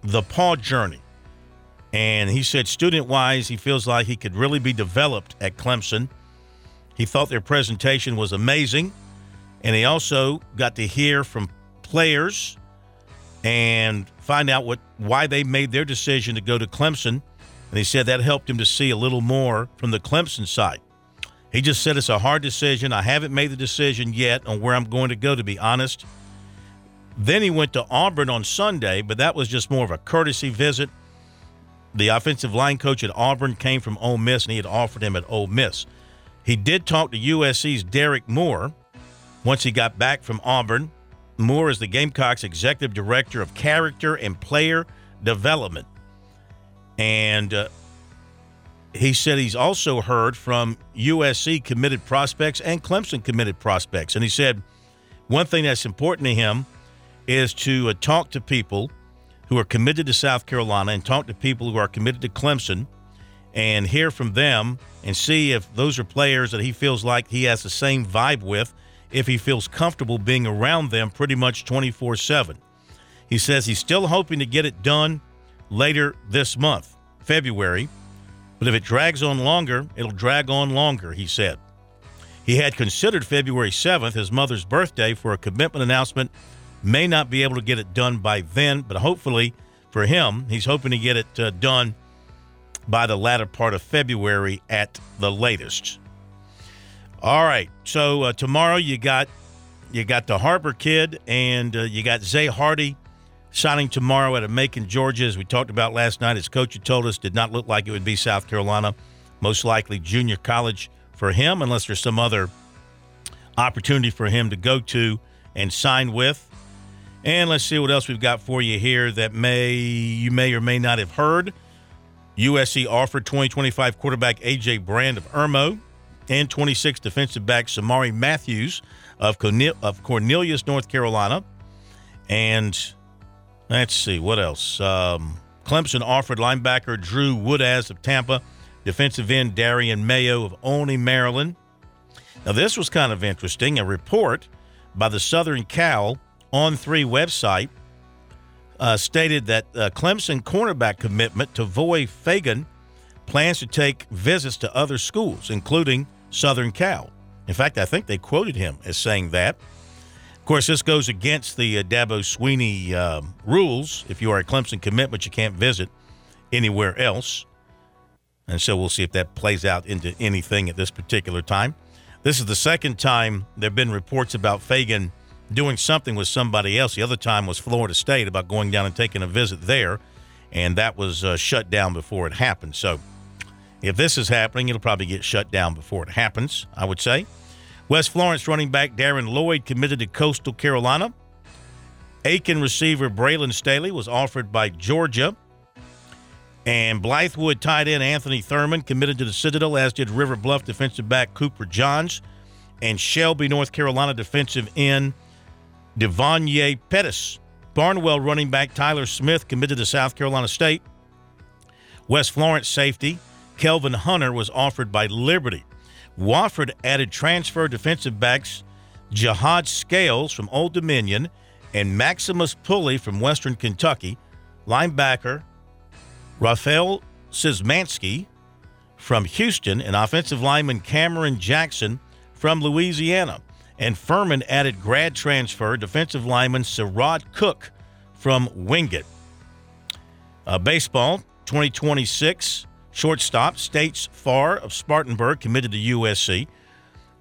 the Paul journey. And he said, student wise, he feels like he could really be developed at Clemson. He thought their presentation was amazing. And he also got to hear from players and find out what why they made their decision to go to Clemson. And he said that helped him to see a little more from the Clemson side. He just said it's a hard decision. I haven't made the decision yet on where I'm going to go, to be honest. Then he went to Auburn on Sunday, but that was just more of a courtesy visit. The offensive line coach at Auburn came from Ole Miss, and he had offered him at Ole Miss. He did talk to USC's Derrick Moore once he got back from Auburn. Moore is the Gamecocks executive director of character and player development. And uh, he said he's also heard from USC committed prospects and Clemson committed prospects. And he said one thing that's important to him is to uh, talk to people who are committed to South Carolina and talk to people who are committed to Clemson and hear from them and see if those are players that he feels like he has the same vibe with, if he feels comfortable being around them pretty much 24 7. He says he's still hoping to get it done later this month, February, but if it drags on longer, it'll drag on longer, he said. He had considered February 7th, his mother's birthday, for a commitment announcement. May not be able to get it done by then, but hopefully for him, he's hoping to get it uh, done by the latter part of February at the latest. All right, so uh, tomorrow you got you got the Harbor kid and uh, you got Zay Hardy signing tomorrow at a Macon, Georgia. As we talked about last night, his coach had told us did not look like it would be South Carolina, most likely junior college for him, unless there's some other opportunity for him to go to and sign with. And let's see what else we've got for you here that may you may or may not have heard. USC offered 2025 quarterback AJ Brand of Irmo and 26 defensive back Samari Matthews of Cornelius, North Carolina. And let's see what else. Um, Clemson offered linebacker Drew Woodaz of Tampa, defensive end Darian Mayo of Olney, Maryland. Now, this was kind of interesting. A report by the Southern Cal on three website uh, stated that uh, Clemson cornerback commitment Tavoy Fagan plans to take visits to other schools, including Southern Cal. In fact, I think they quoted him as saying that. Of course, this goes against the uh, Dabo Swinney uh, rules. If you are a Clemson commitment, you can't visit anywhere else. And so we'll see if that plays out into anything at this particular time. This is the second time there have been reports about Fagan doing something with somebody else. The other time was Florida State about going down and taking a visit there, and that was uh, shut down before it happened. So if this is happening, it'll probably get shut down before it happens, I would say. West Florence running back Darren Lloyd committed to Coastal Carolina. Aiken receiver Braylon Staley was offered by Georgia. And Blythewood tight end Anthony Thurman committed to the Citadel, as did River Bluff defensive back Cooper Johns. And Shelby, North Carolina defensive end Devonye Pettis. Barnwell running back Tyler Smith committed to South Carolina State. West Florence safety Kelvin Hunter was offered by Liberty. Wofford added transfer defensive backs Jihad Scales from Old Dominion and Maximus Pulley from Western Kentucky, linebacker Rafael Szymanski from Houston, and offensive lineman Cameron Jackson from Louisiana. And Furman added grad transfer defensive lineman Sirod Cook from Wingate. Uh, baseball 2026 shortstop States Farr of Spartanburg committed to USC.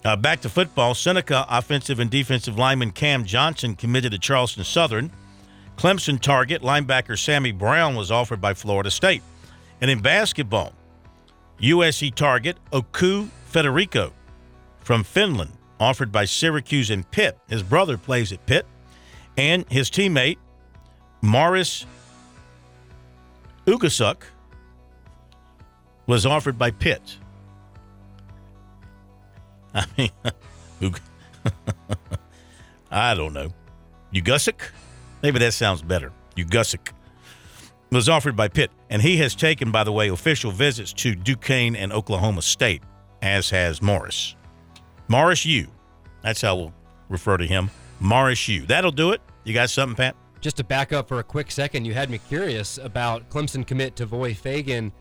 Uh, back to football, Seneca offensive and defensive lineman Cam Johnson committed to Charleston Southern. Clemson target linebacker Sammy Brown was offered by Florida State. And in basketball, USC target Oku Federico from Finland offered by Syracuse and Pitt. His brother plays at Pitt. And his teammate, Morris Ugasuk, was offered by Pitt. I mean, I don't know. Ugusik? Maybe that sounds better. Ugusik was offered by Pitt. And he has taken, by the way, official visits to Duquesne and Oklahoma State, as has Morris. Morris U. That's how we'll refer to him. Morris U. That'll do it. You got something, Pat? Just to back up for a quick second, you had me curious about Clemson commit Tavoy Fagan,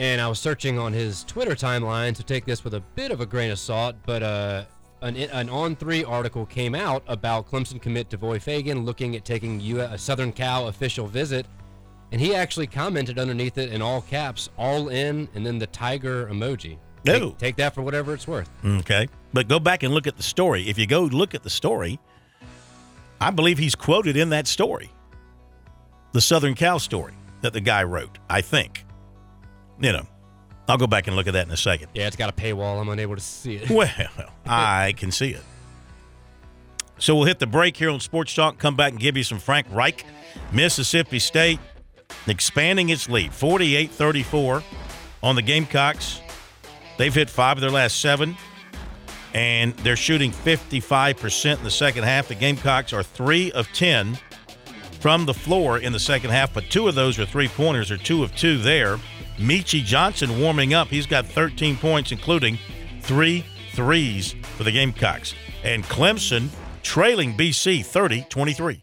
and I was searching on his Twitter timeline to take this with a bit of a grain of salt, but uh, an, an on three article came out about Clemson commit Tavoy Fagan looking at taking U- a Southern Cal official visit, and he actually commented underneath it in all caps, all in, and then the tiger emoji. No. Take, take that for whatever it's worth. Okay. But go back and look at the story. If you go look at the story, I believe he's quoted in that story. The Southern Cal story that the guy wrote, I think. You know, I'll go back and look at that in a second. Yeah, it's got a paywall. I'm unable to see it. Well, I can see it. So we'll hit the break here on Sports Talk, come back and give you some Frank Reich. Mississippi State expanding its lead, 48 34 on the Gamecocks. They've hit five of their last seven, and they're shooting 55% in the second half. The Gamecocks are three of 10 from the floor in the second half, but two of those are three pointers, or two of two there. Meechie Johnson warming up. He's got 13 points, including three threes for the Gamecocks. And Clemson trailing BC 30 23.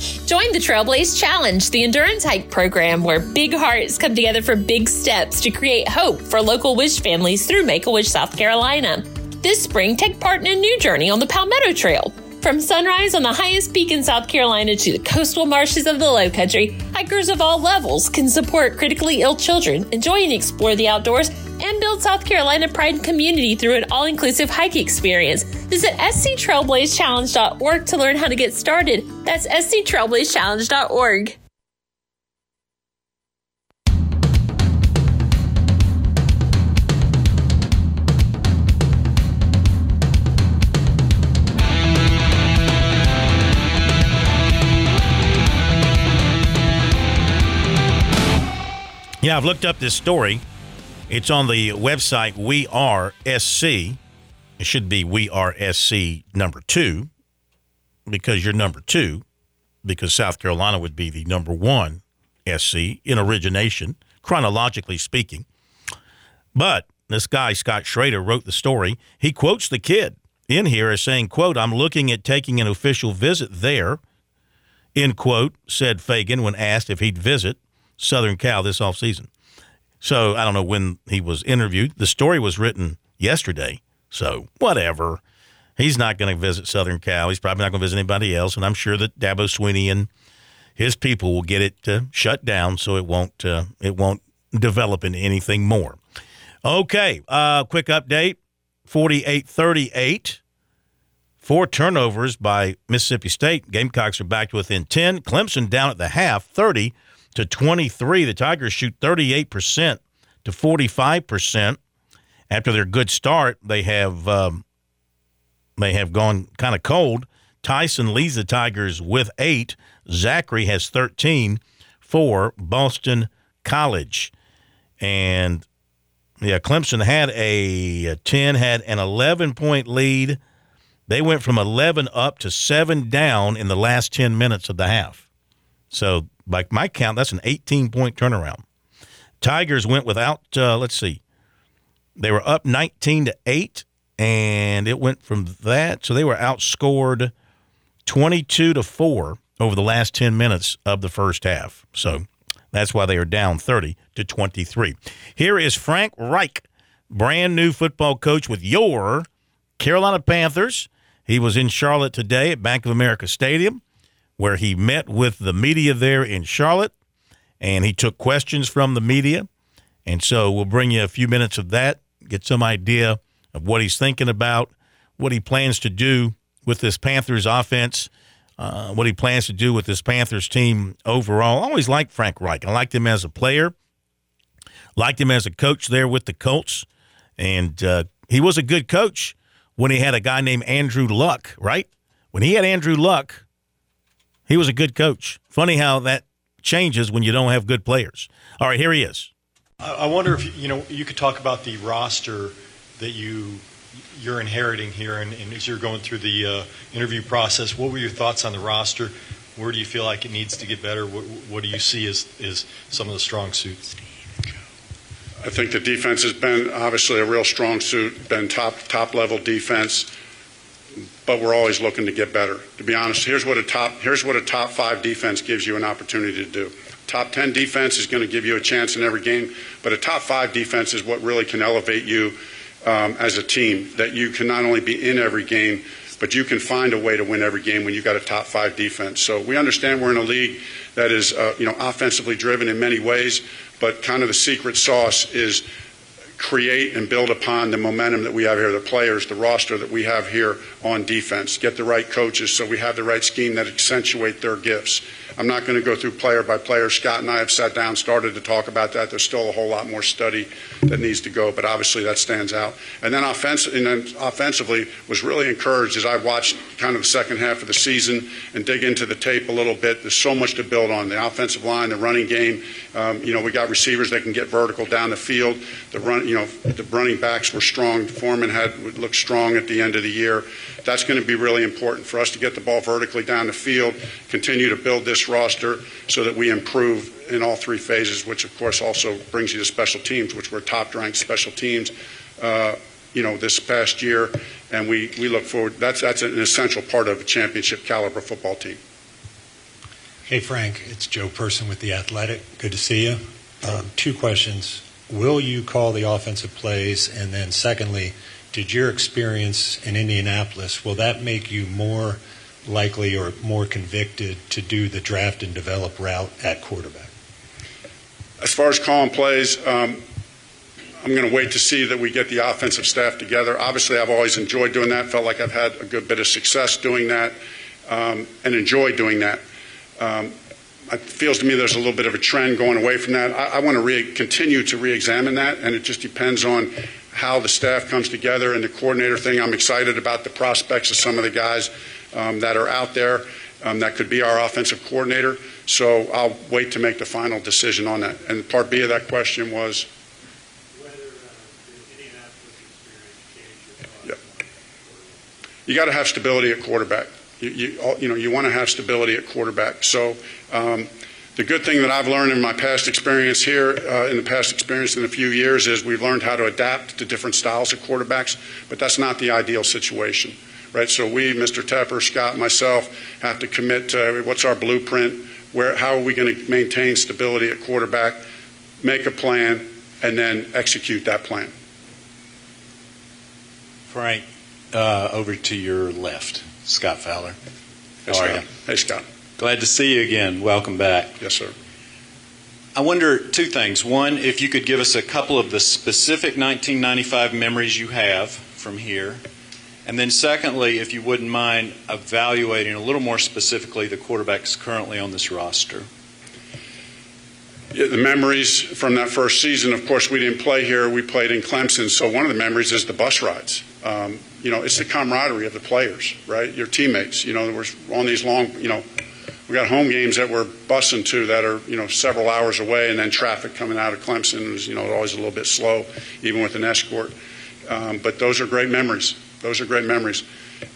Join the Trailblaze Challenge, the endurance hike program where big hearts come together for big steps to create hope for local Wish families through Make a Wish, South Carolina. This spring, take part in a new journey on the Palmetto Trail. From sunrise on the highest peak in South Carolina to the coastal marshes of the Low Country, hikers of all levels can support critically ill children, enjoy and explore the outdoors, and build South Carolina pride and community through an all inclusive hike experience. Visit sctrailblazechallenge.org to learn how to get started. That's sctrailblazechallenge.org. Yeah, I've looked up this story. It's on the website We Are SC. It should be We Are SC number two because you're number two, because South Carolina would be the number one SC in origination, chronologically speaking. But this guy, Scott Schrader, wrote the story. He quotes the kid in here as saying, quote, I'm looking at taking an official visit there, end quote, said Fagan when asked if he'd visit. Southern Cal this offseason. So I don't know when he was interviewed. The story was written yesterday. So whatever. He's not going to visit Southern Cal. He's probably not going to visit anybody else. And I'm sure that Dabo Swinney and his people will get it uh, shut down so it won't uh, it won't develop into anything more. Okay, uh, quick update: 48-38. Four turnovers by Mississippi State. Gamecocks are back to within 10. Clemson down at the half, 30 to 23. The Tigers shoot 38% to 45%. After their good start, they have um, they have gone kind of cold. Tyson leads the Tigers with eight. Zackery has 13 for Boston College. And yeah, Clemson had a, a 10, had an 11 point lead. They went from 11 up to 7 down in the last 10 minutes of the half. So by my count, that's an 18 point turnaround. Tigers went without, uh, let's see, they were up 19 to 8, and it went from that. So they were outscored 22 to 4 over the last 10 minutes of the first half. So that's why they are down 30 to 23. Here is Frank Reich, brand new football coach with your Carolina Panthers. He was in Charlotte today at Bank of America Stadium where he met with the media there in Charlotte and he took questions from the media. And so we'll bring you a few minutes of that, get some idea of what he's thinking about, what he plans to do with this Panthers offense, uh, what he plans to do with this Panthers team overall. I always liked Frank Reich. I liked him as a player, liked him as a coach there with the Colts. And uh, he was a good coach when he had a guy named Andrew Luck, right? When he had Andrew Luck, he was a good coach. Funny how that changes when you don't have good players. All right, here he is. I wonder if you know you could talk about the roster that you you're inheriting here, and, and as you're going through the uh, interview process, what were your thoughts on the roster? Where do you feel like it needs to get better? What, what do you see as, as some of the strong suits? I think the defense has been obviously a real strong suit, been top top level defense. but we're always looking to get better. To be honest, here's what a top here's what a top five defense gives you an opportunity to do. Top 10 defense is going to give you a chance in every game, but a top five defense is what really can elevate you um, as a team. That you can not only be in every game, but you can find a way to win every game when you've got a top five defense. So we understand we're in a league that is, uh, you know, offensively driven in many ways, but kind of the secret sauce is create and build upon the momentum that we have here, the players, the roster that we have here on defense. Get the right coaches so we have the right scheme that accentuate their gifts. I'm not going to go through player by player. Scott and I have sat down, started to talk about that. There's still a whole lot more study that needs to go, but obviously that stands out. And then, offense, and then offensively, was really encouraged as I watched kind of the second half of the season and dig into the tape a little bit. There's so much to build on. The offensive line, the running game. Um, you know, we got receivers that can get vertical down the field. The run, you know, the running backs were strong. Foreman had looked strong at the end of the year. That's going to be really important for us to get the ball vertically down the field, continue to build this roster so that we improve in all three phases, which of course also brings you to special teams, which were top ranked special teams. Uh, you know, this past year, and we, we look forward. That's that's an essential part of a championship caliber football team. Hey Frank, it's Joe Person with the Athletic. Good to see you. Um, two questions: Will you call the offensive plays? And then, secondly, did your experience in Indianapolis will that make you more likely or more convicted to do the draft and develop route at quarterback? As far as calling plays, um, I'm going to wait to see that we get the offensive staff together. Obviously, I've always enjoyed doing that. Felt like I've had a good bit of success doing that, um, and enjoy doing that. Um, it feels to me there's a little bit of a trend going away from that. I, I want to re- continue to re-examine that, and it just depends on how the staff comes together and the coordinator thing. I'm excited about the prospects of some of the guys um, that are out there um, that could be our offensive coordinator. So I'll wait to make the final decision on that. And part B of that question was. Yeah. You got to have stability at quarterback. You, you, you know, you want to have stability at quarterback. So um, the good thing that I've learned in my past experience here, uh, in the past experience in a few years, is we've learned how to adapt to different styles of quarterbacks, but that's not the ideal situation. Right, so we, Mr. Tepper, Scott, myself, have to commit to what's our blueprint, where, how are we going to maintain stability at quarterback, make a plan, and then execute that plan. Frank, uh, over to your left, Scott Fowler. How hey, are you? Hey, Scott. Glad to see you again. Welcome back. Yes, sir. I wonder two things. One, if you could give us a couple of the specific 1995 memories you have from here. And then, secondly, if you wouldn't mind evaluating a little more specifically the quarterbacks currently on this roster. Yeah, the memories from that first season, of course, we didn't play here. We played in Clemson. So, one of the memories is the bus rides. Um, you know, it's the camaraderie of the players, right? Your teammates. You know, we're on these long, you know, we got home games that we're busing to that are, you know, several hours away, and then traffic coming out of Clemson is, you know, always a little bit slow, even with an escort. Um, but those are great memories. Those are great memories.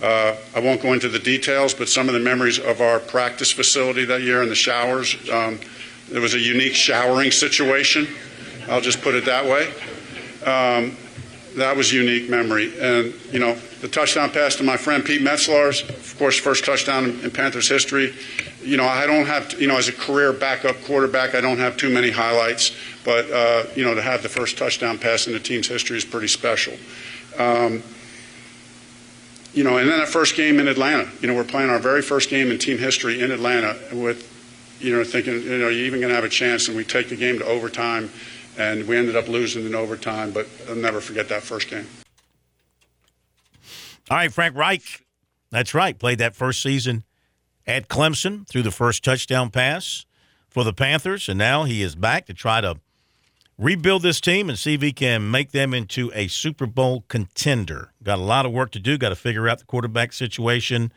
Uh, I won't go into the details, but some of the memories of our practice facility that year and the showers. Um, there was a unique showering situation. I'll just put it that way. Um, that was a unique memory. And, you know, the touchdown pass to my friend Pete Metzelaars, of course, first touchdown in, in Panthers history. You know, I don't have, to, you know, as a career backup quarterback, I don't have too many highlights, but, uh, you know, to have the first touchdown pass in the team's history is pretty special. Um, you know, and then that first game in Atlanta, you know, we're playing our very first game in team history in Atlanta with, you know, thinking, you know, you're even going to have a chance, and we take the game to overtime, and we ended up losing in overtime, but I'll never forget that first game. All right, Frank Reich. That's right. Played that first season at Clemson through the first touchdown pass for the Panthers, and now he is back to try to rebuild this team and see if he can make them into a Super Bowl contender. Got a lot of work to do. Got to figure out the quarterback situation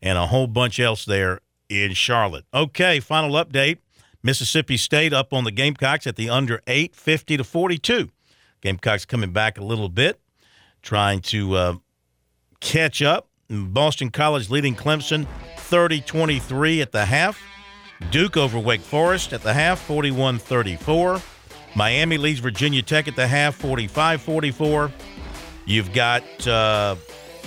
and a whole bunch else there in Charlotte. Okay, final update. Mississippi State up on the Gamecocks at the under 8, 50 to 42. Gamecocks coming back a little bit, trying to uh, catch up. Boston College leading Clemson 30 23 at the half. Duke over Wake Forest at the half, 41 34. Miami leads Virginia Tech at the half, 45 44. You've got uh,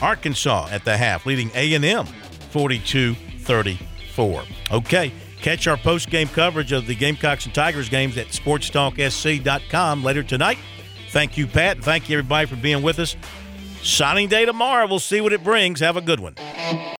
Arkansas at the half, leading A&M 42-34. Okay, catch our post-game coverage of the Gamecocks and Tigers games at sportstalksc.com later tonight. Thank you, Pat. Thank you, everybody, for being with us. Signing day tomorrow. We'll see what it brings. Have a good one.